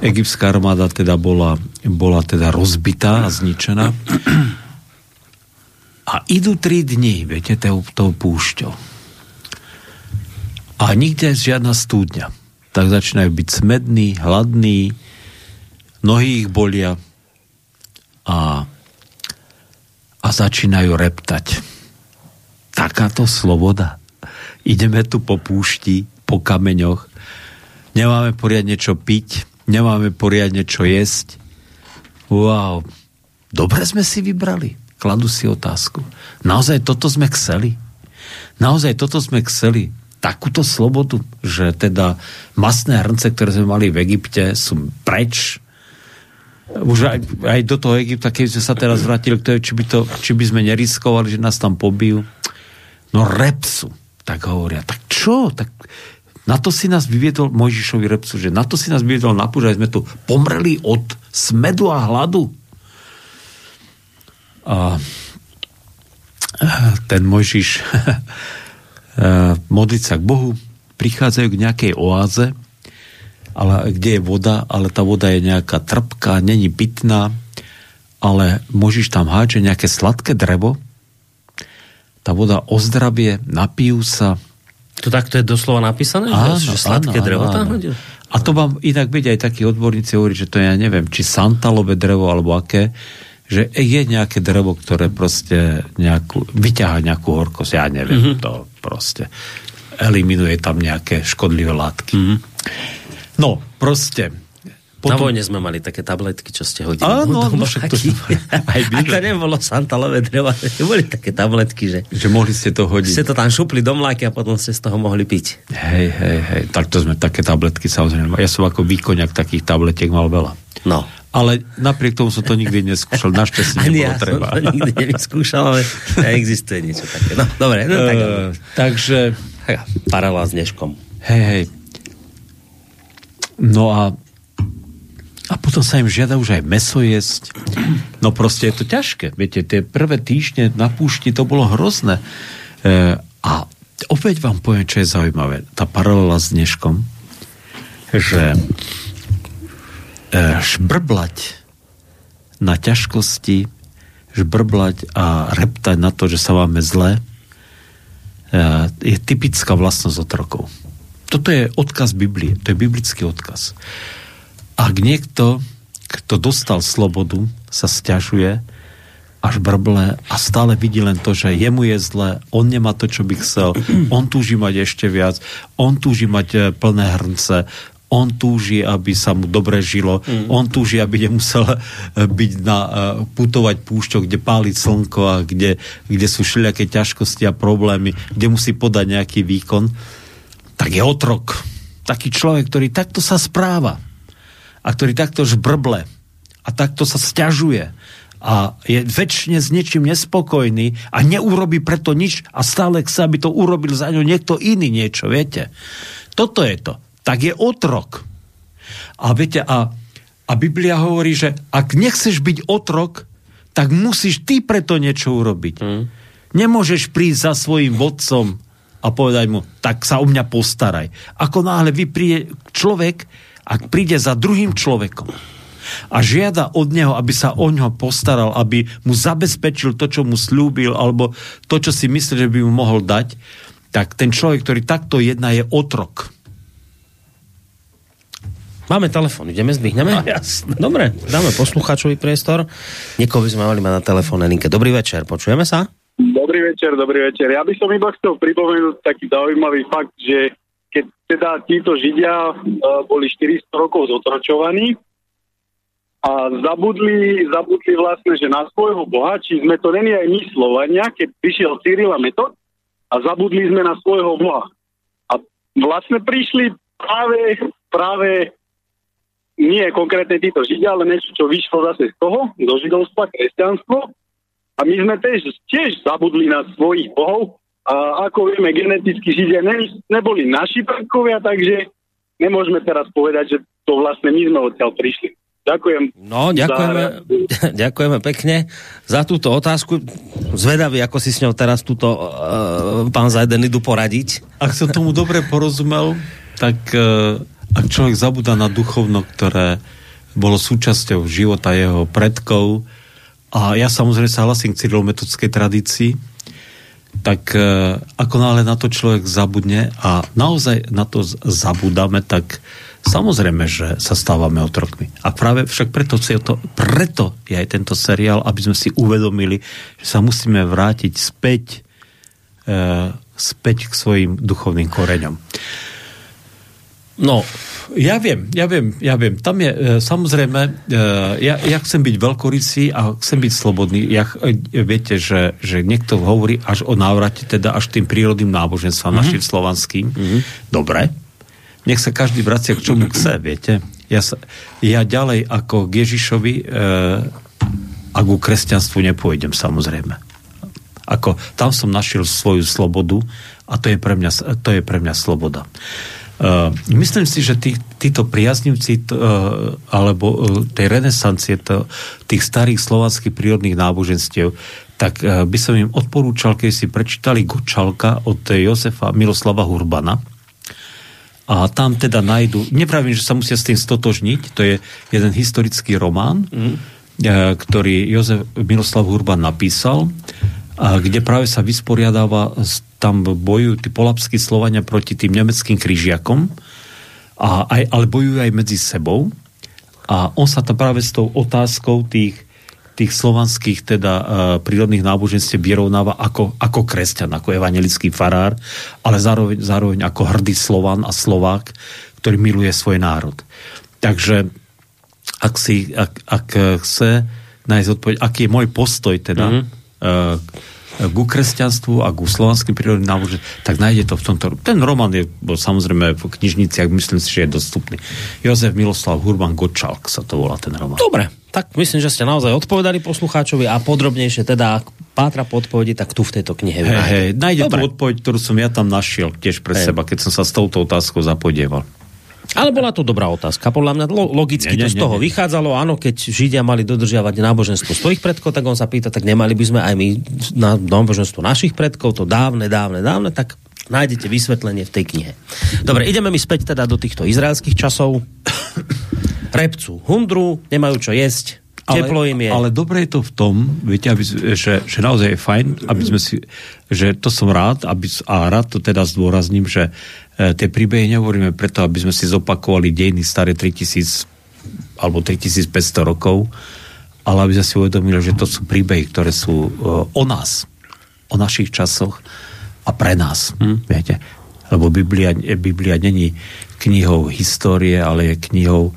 Egyptská armáda teda bola, bola teda rozbitá a zničená. A idú tri dni, viete, tou, tou púšťou. A nikde žiadna stúdňa. Tak začínajú byť smední, hladní, nohy ich bolia a, a začínajú reptať. Takáto sloboda ideme tu po púšti, po kameňoch, nemáme poriadne čo piť, nemáme poriadne čo jesť. Wow, dobre sme si vybrali. Kladu si otázku. Naozaj toto sme chceli? Naozaj toto sme chceli? Takúto slobodu, že teda masné hrnce, ktoré sme mali v Egypte, sú preč. Už aj, aj do toho Egypta, keď sme sa teraz vrátili k či by, to, či by sme neriskovali, že nás tam pobijú. No repsu tak hovoria, tak čo? Tak na to si nás vyviedol Mojžišovi repcu, že na to si nás vyviedol na púž, sme tu pomreli od smedu a hladu. A ten Mojžiš modliť sa k Bohu, prichádzajú k nejakej oáze, ale kde je voda, ale tá voda je nejaká trpká, není pitná, ale môžeš tam háče nejaké sladké drevo, tá voda ozdravie, napijú sa. To takto je doslova napísané? Áno, že sladké áno, drevo tam hodil? A to vám inak byť aj takí odborníci hovorí, že to ja neviem, či santalové drevo alebo aké, že je nejaké drevo, ktoré proste nejakú, vyťahá nejakú horkosť, ja neviem, mm-hmm. to proste eliminuje tam nejaké škodlivé látky. Mm-hmm. No, proste, potom... Na vojne sme mali také tabletky, čo ste hodili. Áno, no, však to aj A to nebolo santalové dreva, to boli také tabletky, že... Že mohli ste to hodiť. Ste to tam šupli do mláky a potom ste z toho mohli piť. Hej, hej, hej. Tak to sme také tabletky samozrejme. Ja som ako výkoniak takých tabletiek mal veľa. No. Ale napriek tomu som to nikdy neskúšal. Našťastie nebolo ja treba. Som to nikdy nevyskúšal, ale existuje niečo také. No, dobre. No, tak, uh, takže... Paralel s dneškom. Hej, hej. No a a potom sa im žiada už aj meso jesť. No proste je to ťažké. Viete, tie prvé týždne na púšti to bolo hrozné. E, a opäť vám poviem, čo je zaujímavé. Tá paralela s dneškom, že e, šbrblať na ťažkosti, žbrblať a reptať na to, že sa máme zle, e, je typická vlastnosť otrokov. Toto je odkaz Biblie, to je biblický odkaz. Ak niekto, kto dostal slobodu, sa stiažuje, až brble a stále vidí len to, že jemu je zle, on nemá to, čo by chcel, on túži mať ešte viac, on túži mať e, plné hrnce, on túži, aby sa mu dobre žilo, mm. on túži, aby nemusel e, byť na, e, putovať púšťou, kde páli slnko a kde, kde sú všelijaké ťažkosti a problémy, kde musí podať nejaký výkon, tak je otrok. Taký človek, ktorý takto sa správa a ktorý takto žbrble a takto sa stiažuje a je väčšine s niečím nespokojný a neurobi preto nič a stále chce, aby to urobil za ňu niekto iný niečo, viete. Toto je to tak je otrok. A viete, a, a Biblia hovorí, že ak nechceš byť otrok, tak musíš ty preto niečo urobiť. Mm. Nemôžeš prísť za svojim vodcom a povedať mu, tak sa o mňa postaraj. Ako náhle vypríde človek, ak príde za druhým človekom a žiada od neho, aby sa o ňo postaral, aby mu zabezpečil to, čo mu slúbil, alebo to, čo si myslí, že by mu mohol dať, tak ten človek, ktorý takto jedná, je otrok. Máme telefon, ideme, zdvihneme? No, jasne. Dobre, dáme poslucháčový priestor. Niekoho by sme mali mať na telefónne linke. Dobrý večer, počujeme sa? Dobrý večer, dobrý večer. Ja by som iba chcel pripomenúť taký zaujímavý fakt, že teda títo Židia uh, boli 400 rokov zotročovaní a zabudli, zabudli vlastne, že na svojho Boha, či sme to není aj my Slovania, keď prišiel Cyril a Metod a zabudli sme na svojho Boha. A vlastne prišli práve, práve nie konkrétne títo Židia, ale niečo, čo vyšlo zase z toho, do židovstva, kresťanstvo. A my sme tiež, tiež zabudli na svojich bohov. A ako vieme, geneticky Židia ne, neboli naši predkovia, takže nemôžeme teraz povedať, že to vlastne my sme odtiaľ prišli. Ďakujem. No, ďakujeme, za... ďakujeme pekne za túto otázku. Zvedavý, ako si s ňou teraz túto uh, pán Zajdenidu poradiť. Ak som tomu dobre porozumel, tak uh, ak človek zabúda na duchovno, ktoré bolo súčasťou života jeho predkov, a ja samozrejme sa hlasím k cyrilometodskej tradícii, tak e, ako náhle na to človek zabudne a naozaj na to zabudáme, tak samozrejme, že sa stávame otrokmi. A práve však preto, to, preto je aj tento seriál, aby sme si uvedomili, že sa musíme vrátiť späť, e, späť k svojim duchovným koreňom. No, ja viem, ja viem, ja viem. Tam je, e, samozrejme, e, ja, ja chcem byť veľkorysý a chcem byť slobodný. Ja, e, viete, že, že niekto hovorí až o návrate, teda až tým prírodným náboženstvom, mm-hmm. našim slovanským. Mm-hmm. Dobre. Nech sa každý vracia k čomu chce, viete. Ja, sa, ja ďalej ako k Ježišovi e, a ku kresťanstvu nepôjdem, samozrejme. Ako, tam som našiel svoju slobodu a to je pre mňa, to je pre mňa sloboda. Uh, myslím si, že tí, títo priaznivci uh, alebo uh, tej renesancie to, tých starých slovanských prírodných náboženstiev, tak uh, by som im odporúčal, keď si prečítali Gočalka od Josefa Miroslava Hurbana, a tam teda nájdu, nepravím, že sa musia s tým stotožniť, to je jeden historický román, mm. ktorý Jozef Miroslav Hurban napísal, a kde práve sa vysporiadáva s tam bojujú tí polapskí Slovania proti tým nemeckým kryžiakom, a aj, ale bojujú aj medzi sebou. A on sa tam práve s tou otázkou tých, tých slovanských teda uh, prírodných náboženstiev vyrovnáva ako, ako kresťan, ako evangelický farár, ale zároveň, zároveň ako hrdý Slovan a Slovák, ktorý miluje svoj národ. Takže ak, si, ak, ak chce nájsť odpoveď, aký je môj postoj teda mm-hmm. uh, ku kresťanstvu a ku slovanským prírodným náboženstvom, tak nájde to v tomto. Ten román je bo samozrejme v knižniciach, myslím si, že je dostupný. Jozef Miloslav Hurban Gočalk sa to volá ten román. Dobre, tak myslím, že ste naozaj odpovedali poslucháčovi a podrobnejšie teda, ak pátra po odpovedi, tak tu v tejto knihe. Hej, hej, nájde tú odpoveď, ktorú som ja tam našiel tiež pre hey. seba, keď som sa s touto otázkou zapodieval. Ale bola to dobrá otázka. Podľa mňa logicky nie, nie, to z toho nie, nie. vychádzalo. Áno, keď Židia mali dodržiavať náboženstvo svojich predkov, tak on sa pýta, tak nemali by sme aj my na náboženstvo našich predkov, to dávne, dávne, dávne, tak nájdete vysvetlenie v tej knihe. Dobre, ideme mi späť teda do týchto izraelských časov. Repcu hundru, nemajú čo jesť, Teplo im je. Ale dobre je to v tom, viete, aby, že, že naozaj je fajn, aby sme si, že to som rád, aby, a rád to teda zdôrazním, že tie príbehy nehovoríme preto, aby sme si zopakovali dejiny staré 3000 alebo 3500 rokov, ale aby sme si uvedomili, že to sú príbehy, ktoré sú e, o nás, o našich časoch a pre nás, hm? viete. Lebo Biblia, Biblia není knihou histórie, ale je knihou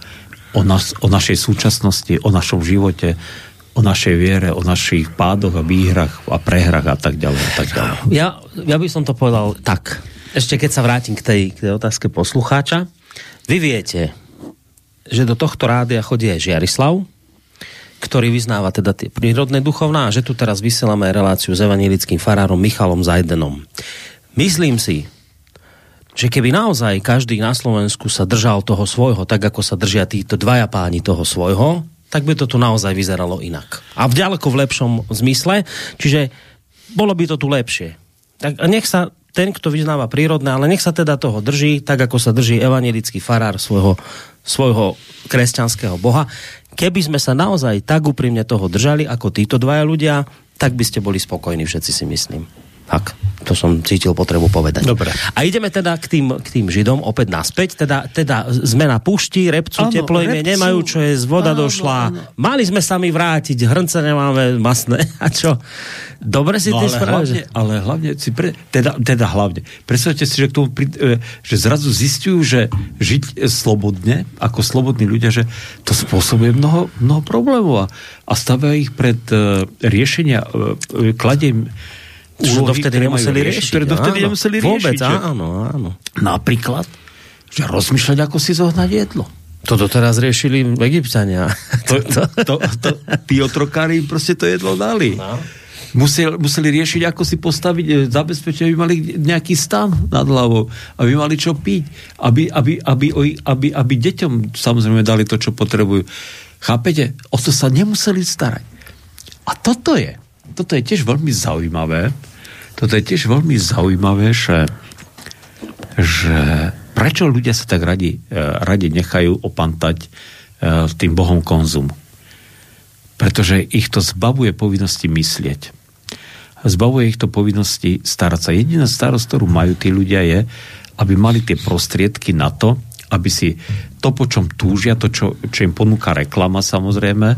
o, nas, o našej súčasnosti, o našom živote, o našej viere, o našich pádoch a výhrach a prehrach a tak ďalej. A tak ďalej. Ja, ja by som to povedal tak. Ešte keď sa vrátim k tej, k tej otázke poslucháča. Vy viete, že do tohto rádia chodí aj Žiarislav, ktorý vyznáva teda tie prírodné duchovná a že tu teraz vysielame reláciu s evanilickým farárom Michalom Zajdenom. Myslím si, že keby naozaj každý na Slovensku sa držal toho svojho, tak ako sa držia títo dvaja páni toho svojho, tak by to tu naozaj vyzeralo inak. A v ďaleko v lepšom zmysle, čiže bolo by to tu lepšie. Tak nech sa ten, kto vyznáva prírodné, ale nech sa teda toho drží, tak ako sa drží evanelický farár svojho, svojho kresťanského boha. Keby sme sa naozaj tak úprimne toho držali, ako títo dvaja ľudia, tak by ste boli spokojní, všetci si myslím. Tak, to som cítil potrebu povedať. Dobre. A ideme teda k tým, k tým Židom opäť naspäť. Teda, teda sme na pušti, repcu, Áno, teplo im je, repcu. nemajú čo je, voda Áno, došla. áno. Mali sme sa mi vrátiť, hrnce nemáme masné. A čo? Dobre si No, ty ale, spravil, hlavne, ale hlavne si pre, teda, teda hlavne. Predstavte si, že, k tomu, e, že zrazu zistujú, že žiť slobodne, ako slobodní ľudia, že to spôsobuje mnoho, mnoho problémov a, a stavia ich pred uh, riešenia, uh, kladie im Čo úlohy, dovtedy ktoré nemuseli riešiť, riešiť. ktoré dovtedy áno. nemuseli Vôbec, riešiť. že? áno, áno. Napríklad, že rozmýšľať, ako si zohnať jedlo. To doteraz riešili Egyptiania. To, to, to, to, tí otrokári proste to jedlo dali. No. Musel, museli riešiť, ako si postaviť, e, zabezpečiť, aby mali nejaký stan nad hlavou, aby mali čo piť, aby, aby, aby, aby, aby, aby deťom samozrejme dali to, čo potrebujú. Chápete? O to sa nemuseli starať. A toto je, toto je tiež veľmi zaujímavé, toto je tiež veľmi zaujímavé, že, že prečo ľudia sa tak radi, e, radi nechajú opantať e, tým bohom konzumu. Pretože ich to zbavuje povinnosti myslieť. Zbavuje ich to povinnosti starať sa. Jediná starosť, ktorú majú tí ľudia je, aby mali tie prostriedky na to, aby si to, po čom túžia, to, čo, čo im ponúka reklama samozrejme,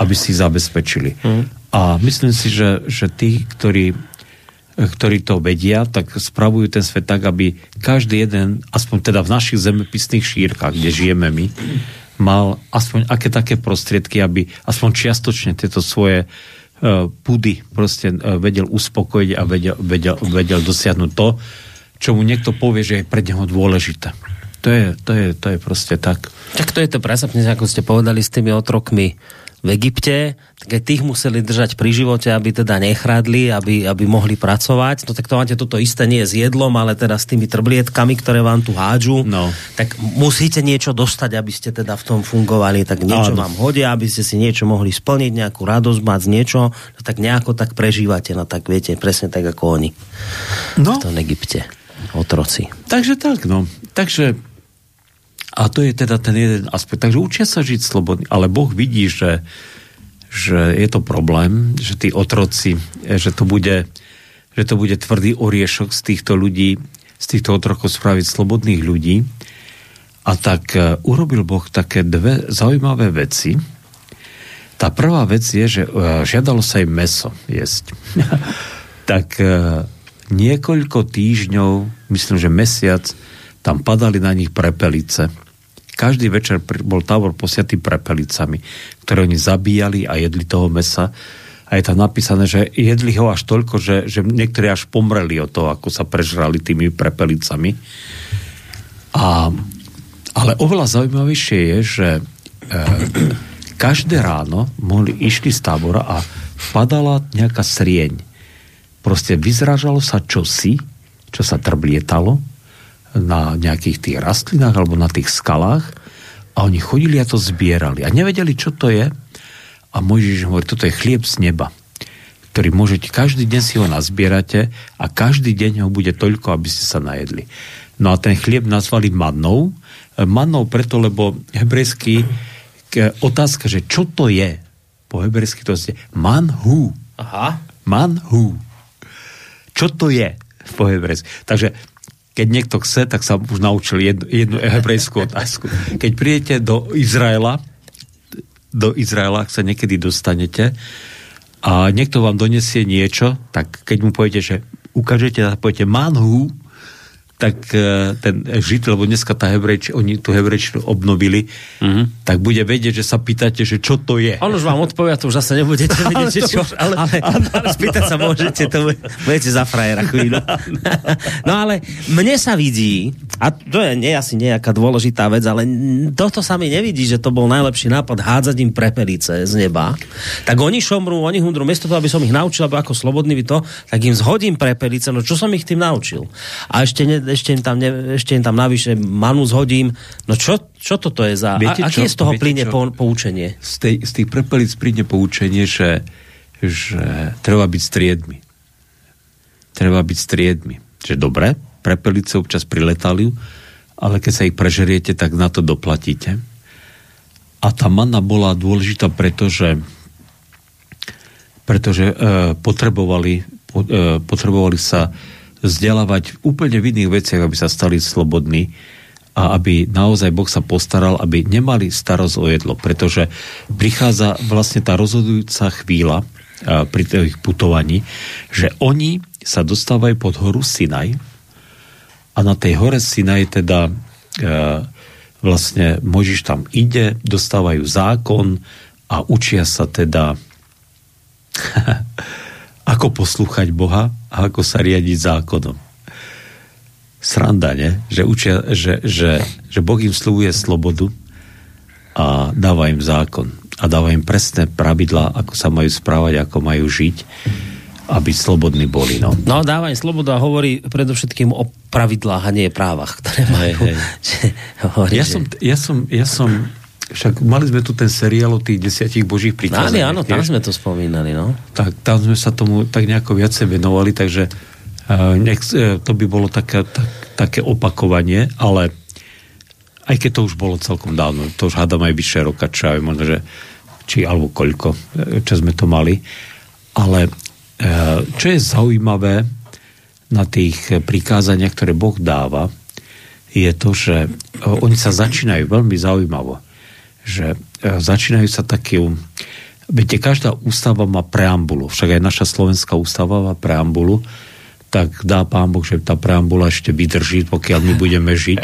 aby si zabezpečili. Mm. A myslím si, že, že tí, ktorí ktorí to vedia, tak spravujú ten svet tak, aby každý jeden, aspoň teda v našich zemepisných šírkach, kde žijeme my, mal aspoň aké také prostriedky, aby aspoň čiastočne tieto svoje uh, pudy proste uh, vedel uspokojiť a vedel, vedel, vedel dosiahnuť to, čo mu niekto povie, že je pre neho dôležité. To je, to je, to je proste tak. Tak to je to presne, ako ste povedali s tými otrokmi v Egypte, aj tých museli držať pri živote, aby teda nechradli, aby, aby mohli pracovať. No tak to máte toto isté nie s jedlom, ale teda s tými trblietkami, ktoré vám tu hádžu. No. Tak musíte niečo dostať, aby ste teda v tom fungovali, tak niečo Áno. vám hodia, aby ste si niečo mohli splniť, nejakú radosť mať z niečo, no tak nejako tak prežívate, no tak viete, presne tak ako oni No, v tom Egypte. Otroci. Takže tak, no. Takže a to je teda ten jeden aspekt. Takže učia sa žiť slobodne, ale Boh vidí, že, že je to problém, že tí otroci, že to bude, že to bude tvrdý oriešok z týchto ľudí, z týchto otrokov spraviť slobodných ľudí. A tak e, urobil Boh také dve zaujímavé veci. Tá prvá vec je, že e, žiadalo sa im meso jesť. tak niekoľko týždňov, myslím, že mesiac, tam padali na nich prepelice. Každý večer bol tábor posiatý prepelicami, ktoré oni zabíjali a jedli toho mesa. A je tam napísané, že jedli ho až toľko, že, že niektorí až pomreli od toho, ako sa prežrali tými prepelicami. A, ale oveľa zaujímavejšie je, že e, každé ráno mohli išli z tábora a padala nejaká srieň. Proste vyzrážalo sa čosi, čo sa trblietalo na nejakých tých rastlinách alebo na tých skalách a oni chodili a to zbierali a nevedeli, čo to je a Mojžiš hovorí, toto je chlieb z neba ktorý môžete, každý deň si ho nazbierate a každý deň ho bude toľko, aby ste sa najedli. No a ten chlieb nazvali mannou. E, Mannou preto, lebo hebrejský k- otázka, že čo to je? Po hebrejsky to je manhu. Aha. Manhu. Čo to je po hebrejsky? Takže keď niekto chce, tak sa už naučil jednu, jednu hebrejskú otázku. Keď prídete do Izraela, do Izraela, ak sa niekedy dostanete, a niekto vám donesie niečo, tak keď mu poviete, že ukážete a poviete manhu, tak e, ten žid, lebo dneska tá hebrejč, oni tú hebrejčinu obnovili, mm-hmm. tak bude vedieť, že sa pýtate, že čo to je. On už vám odpovia, to už zase nebudete vedieť, že čo, ale, ale, ale, ale spýtať sa môžete, to budete za frajera chvíľu. No ale mne sa vidí, a to je nie, asi nejaká dôležitá vec, ale toto sa mi nevidí, že to bol najlepší nápad hádzať im prepelice z neba. Tak oni šomrú, oni hundru, miesto toho, aby som ich naučil, aby ako slobodný vy to, tak im zhodím prepelice, no čo som ich tým naučil? A ešte, ne, ešte, im tam, ne, ešte im tam navyše manu zhodím, no čo, čo toto je za... Viete, a, aké z toho plyne po, poučenie? Z, tej, z tých prepelic plyne poučenie, že, že treba byť striedmi. Treba byť striedmi. Že dobre, prepelice občas priletali, ale keď sa ich prežeriete, tak na to doplatíte. A tá manna bola dôležitá, pretože pretože e, potrebovali, po, e, potrebovali sa vzdelávať úplne v iných veciach, aby sa stali slobodní a aby naozaj Boh sa postaral, aby nemali starosť o jedlo, pretože prichádza vlastne tá rozhodujúca chvíľa pri tých putovaní, že oni sa dostávajú pod horu Sinaj a na tej hore Sinaj teda e, vlastne Možiš tam ide, dostávajú zákon a učia sa teda ako poslúchať Boha a ako sa riadiť zákonom. Sranda, ne? Že, učia, že, že, že Boh im slúbuje slobodu a dáva im zákon. A dáva im presné pravidlá, ako sa majú správať, ako majú žiť aby slobodní boli. No, no dáva im slobodu a hovorí predovšetkým o pravidlách a nie právach, ktoré majú. Hej, hej. hovorí, ja, že... som, ja, som, ja som však mali sme tu ten seriál o tých desiatich božích prikázaní. Áno, áno, tam sme to spomínali, no. Tak tam sme sa tomu tak nejako viacej venovali, takže uh, nech, uh, to by bolo také, tak, také opakovanie, ale aj keď to už bolo celkom dávno, to už hádam aj vyššie roka, čo aj možno, že či alebo koľko, e, čo sme to mali. Ale uh, čo je zaujímavé na tých prikázaniach, ktoré Boh dáva, je to, že oni sa začínajú veľmi zaujímavo že e, začínajú sa také Viete, každá ústava má preambulu, však aj naša slovenská ústava má preambulu, tak dá pán Boh, že tá preambula ešte vydrží, pokiaľ my budeme žiť,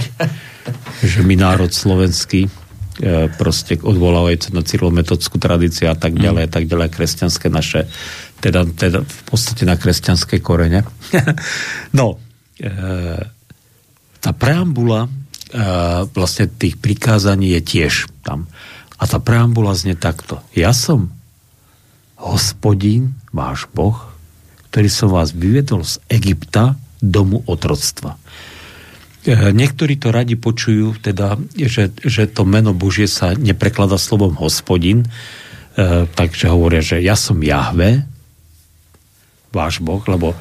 že my národ slovenský, e, proste odvolávajúce na cyrilometodskú tradíciu a tak ďalej, a tak ďalej, kresťanské naše, teda, teda v podstate na kresťanské korene. no, e, tá preambula vlastne tých prikázaní je tiež tam. A tá preambula znie takto. Ja som hospodín, váš Boh, ktorý som vás vyvedol z Egypta domu otroctva. E, niektorí to radi počujú, teda, že, že to meno Božie sa neprekladá slovom hospodin, e, takže hovoria, že ja som Jahve, váš Boh, lebo e,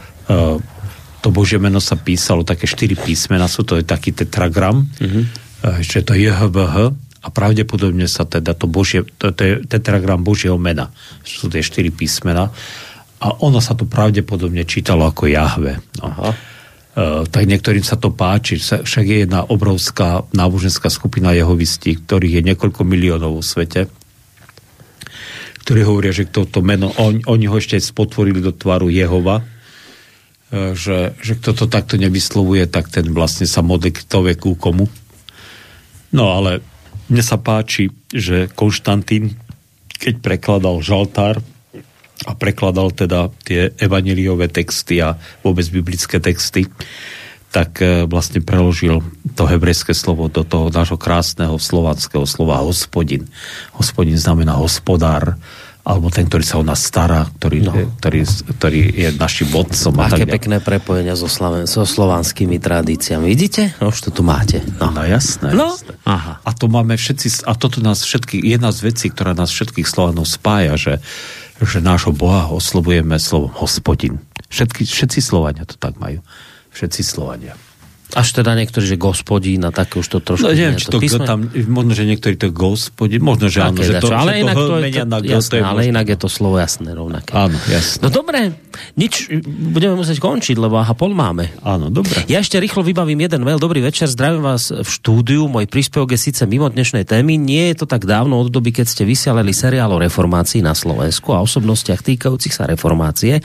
to Božie meno sa písalo, také štyri písmena sú, to je taký tetragram, mm-hmm. že to je JHVH a pravdepodobne sa teda to, Božie, to, to je tetragram Božieho mena, sú tie štyri písmena a ono sa to pravdepodobne čítalo ako Jahve. No. Aha. Uh, tak niektorým sa to páči. Však je jedna obrovská náboženská skupina jehovistí, ktorých je niekoľko miliónov vo svete, ktorí hovoria, že toto meno, on, oni ho ešte spotvorili do tvaru Jehova, že, že kto to takto nevyslovuje, tak ten vlastne sa modlí k ku komu. No ale mne sa páči, že Konštantín, keď prekladal žaltár a prekladal teda tie evaneliové texty a vôbec biblické texty, tak e, vlastne preložil to hebrejské slovo do toho nášho krásneho slovanského slova hospodin. Hospodin znamená hospodár, alebo ten, ktorý sa o nás stará, ktorý, no. ktorý, ktorý je našim vodcom. Aké pekné prepojenia so, slaven, so slovanskými tradíciami. Vidíte? No, už to tu máte. No, no jasné. No. jasné. Aha. A to máme všetci, a toto nás všetky, jedna z vecí, ktorá nás všetkých Slovanov spája, že, že nášho Boha oslovujeme slovom hospodin. Všetky, všetci Slovania to tak majú. Všetci Slovania. Až teda niektorí, že gospodín a také už to trošku... No neviem, či to, to tam, možno, že niektorí to gospodín, možno, že áno, že to, ale že inak to, to, to, jasné, to je ale inak je to slovo jasné rovnaké. Áno, jasné. No dobre, Nič, budeme musieť končiť, lebo aha, pol máme. Áno, dobre. Ja ešte rýchlo vybavím jeden mail. Dobrý večer, zdravím vás v štúdiu. Môj príspevok je síce mimo dnešnej témy. Nie je to tak dávno od doby, keď ste vysielali seriál o reformácii na Slovensku a osobnostiach týkajúcich sa reformácie.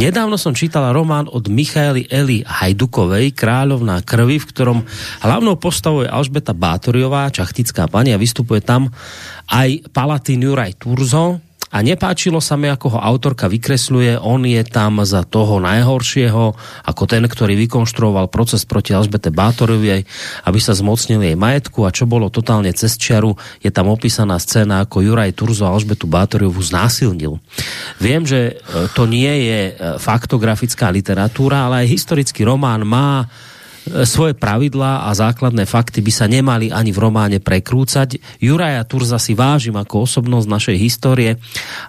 Nedávno som čítala román od Michaely Eli Hajdukovej, Kráľovná krvi, v ktorom hlavnou postavou je Alžbeta Bátoriová, čachtická pani a vystupuje tam aj Palatín Juraj Turzo, a nepáčilo sa mi, ako ho autorka vykresľuje. On je tam za toho najhoršieho, ako ten, ktorý vykonštruoval proces proti Alžbete Bátorovej, aby sa zmocnil jej majetku a čo bolo totálne cez čiaru, je tam opísaná scéna, ako Juraj Turzo Alžbetu Bátorovú znásilnil. Viem, že e, to nie je e, faktografická literatúra, ale aj historický román má svoje pravidlá a základné fakty by sa nemali ani v románe prekrúcať. Juraja Turza si vážim ako osobnosť našej histórie,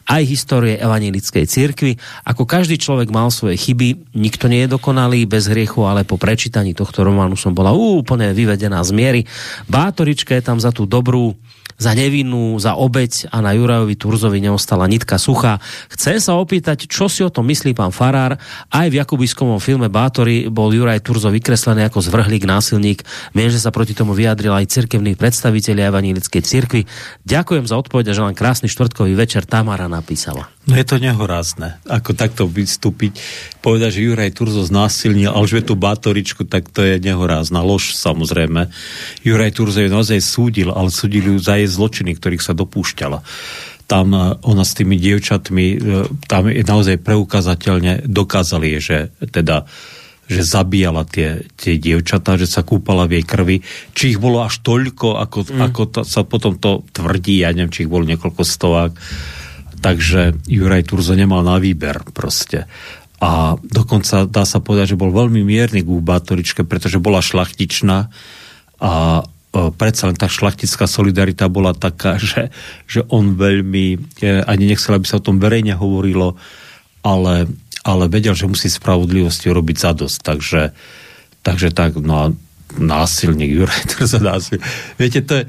aj histórie evanilickej cirkvi. Ako každý človek mal svoje chyby, nikto nie je dokonalý, bez hriechu, ale po prečítaní tohto románu som bola úplne vyvedená z miery. Bátorička je tam za tú dobrú za nevinnú, za obeď a na Jurajovi Turzovi neostala nitka suchá. Chcem sa opýtať, čo si o tom myslí pán Farár. Aj v Jakubiskovom filme Bátory bol Juraj Turzo vykreslený ako zvrhlík, násilník. Viem, že sa proti tomu vyjadril aj cirkevní predstaviteľi evanílickej cirkvi. Ďakujem za odpoveď a želám krásny štvrtkový večer. Tamara napísala. No je to nehorázne, ako takto vystúpiť. Povedať, že Juraj Turzo znásilnil Alžbetu Bátoričku, tak to je nehorázna lož, samozrejme. Juraj Turzo je naozaj súdil, ale súdil ju za jej zločiny, ktorých sa dopúšťala. Tam e, ona s tými dievčatmi, e, tam je naozaj preukazateľne dokázali, že teda že zabíjala tie, tie dievčatá, že sa kúpala v jej krvi. Či ich bolo až toľko, ako, mm. ako to, sa potom to tvrdí, ja neviem, či ich bolo niekoľko stovák takže Juraj Turzo nemal na výber proste. A dokonca dá sa povedať, že bol veľmi mierny k Bátoričke, pretože bola šlachtičná a e, predsa len tá šlachtická solidarita bola taká, že, že on veľmi, e, ani nechcel, aby sa o tom verejne hovorilo, ale, ale vedel, že musí spravodlivosti robiť zadosť. Takže, takže tak, no a násilník, Juraj Turzo násilník. Viete, to je,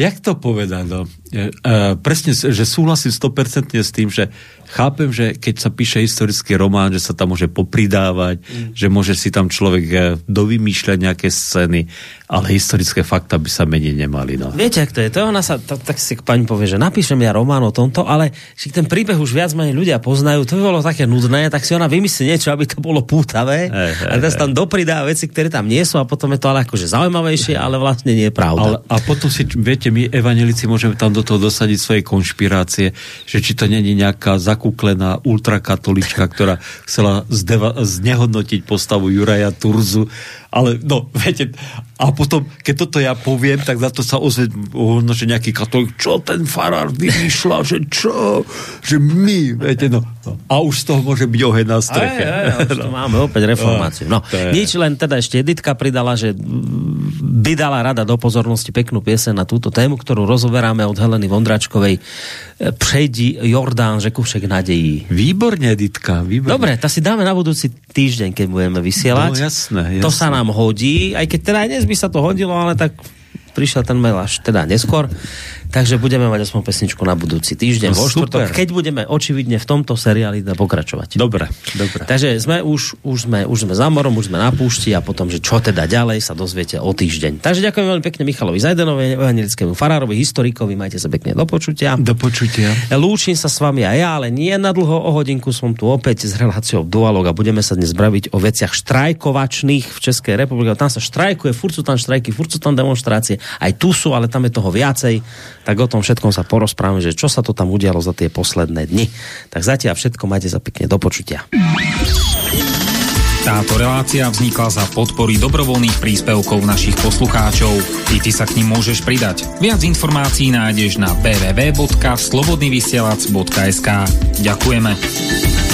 jak to povedať, no? E, e, presne, že súhlasím 100% s tým, že chápem, že keď sa píše historický román, že sa tam môže popridávať, mm. že môže si tam človek e, dovymýšľať nejaké scény, ale historické fakta by sa menej nemali. No. Viete, ak to je? To ona sa, to, tak si pani povie, že napíšem ja román o tomto, ale si ten príbeh už viac menej ľudia poznajú, to by bolo také nudné, tak si ona vymyslí niečo, aby to bolo pútavé hey, hey, a teraz tam dopridá veci, ktoré tam nie sú a potom je to ale akože zaujímavejšie, ale vlastne nie je pravda. Ale, a potom si, viete, my evanelici môžeme tam do toho dosadiť svoje konšpirácie, že či to není nejaká zakúklená ultrakatolička, ktorá chcela zdeva- znehodnotiť postavu Juraja Turzu ale no, viete, a potom, keď toto ja poviem, tak za to sa ozve, no, že nejaký katolík, čo ten farár vymýšľa, že čo, že my, viete, no. A už z toho môže byť oheň na streche. Aj, aj, aj, no. máme opäť reformáciu. No, je... nič, len teda ešte Editka pridala, že by dala rada do pozornosti peknú piesen na túto tému, ktorú rozoberáme od Heleny Vondračkovej. Prejdi Jordán, řeku však nadejí. Výborne, Editka, výborne. Dobre, to si dáme na budúci týždeň, keď budeme vysielať. No jasné, jasné. To sa nám hodí, aj keď teda aj dnes by sa to hodilo, ale tak prišiel ten mail až teda neskôr. Takže budeme mať aspoň pesničku na budúci týždeň no, vo štvrtok, keď budeme očividne v tomto seriáli pokračovať. Dobre, dobre. Takže sme už, už, sme, už sme za morom, už sme na púšti a potom, že čo teda ďalej, sa dozviete o týždeň. Takže ďakujem veľmi pekne Michalovi Zajdenovi, evangelickému farárovi, historikovi, majte sa pekne do počutia. Do počutia. Lúčim sa s vami aj ja, ale nie na dlho, o hodinku som tu opäť s reláciou Dualog a budeme sa dnes braviť o veciach štrajkovačných v Českej republike. Tam sa štrajkuje, furt sú tam štrajky, furt sú tam demonstrácie, aj tu sú, ale tam je toho viacej tak o tom všetkom sa porozprávame, že čo sa to tam udialo za tie posledné dni. Tak zatiaľ všetko, majte sa pekne do počutia. Táto relácia vznikla za podpory dobrovoľných príspevkov našich poslucháčov. I ty sa k ním môžeš pridať. Viac informácií nájdeš na www.slobodnyvysielac.sk Ďakujeme.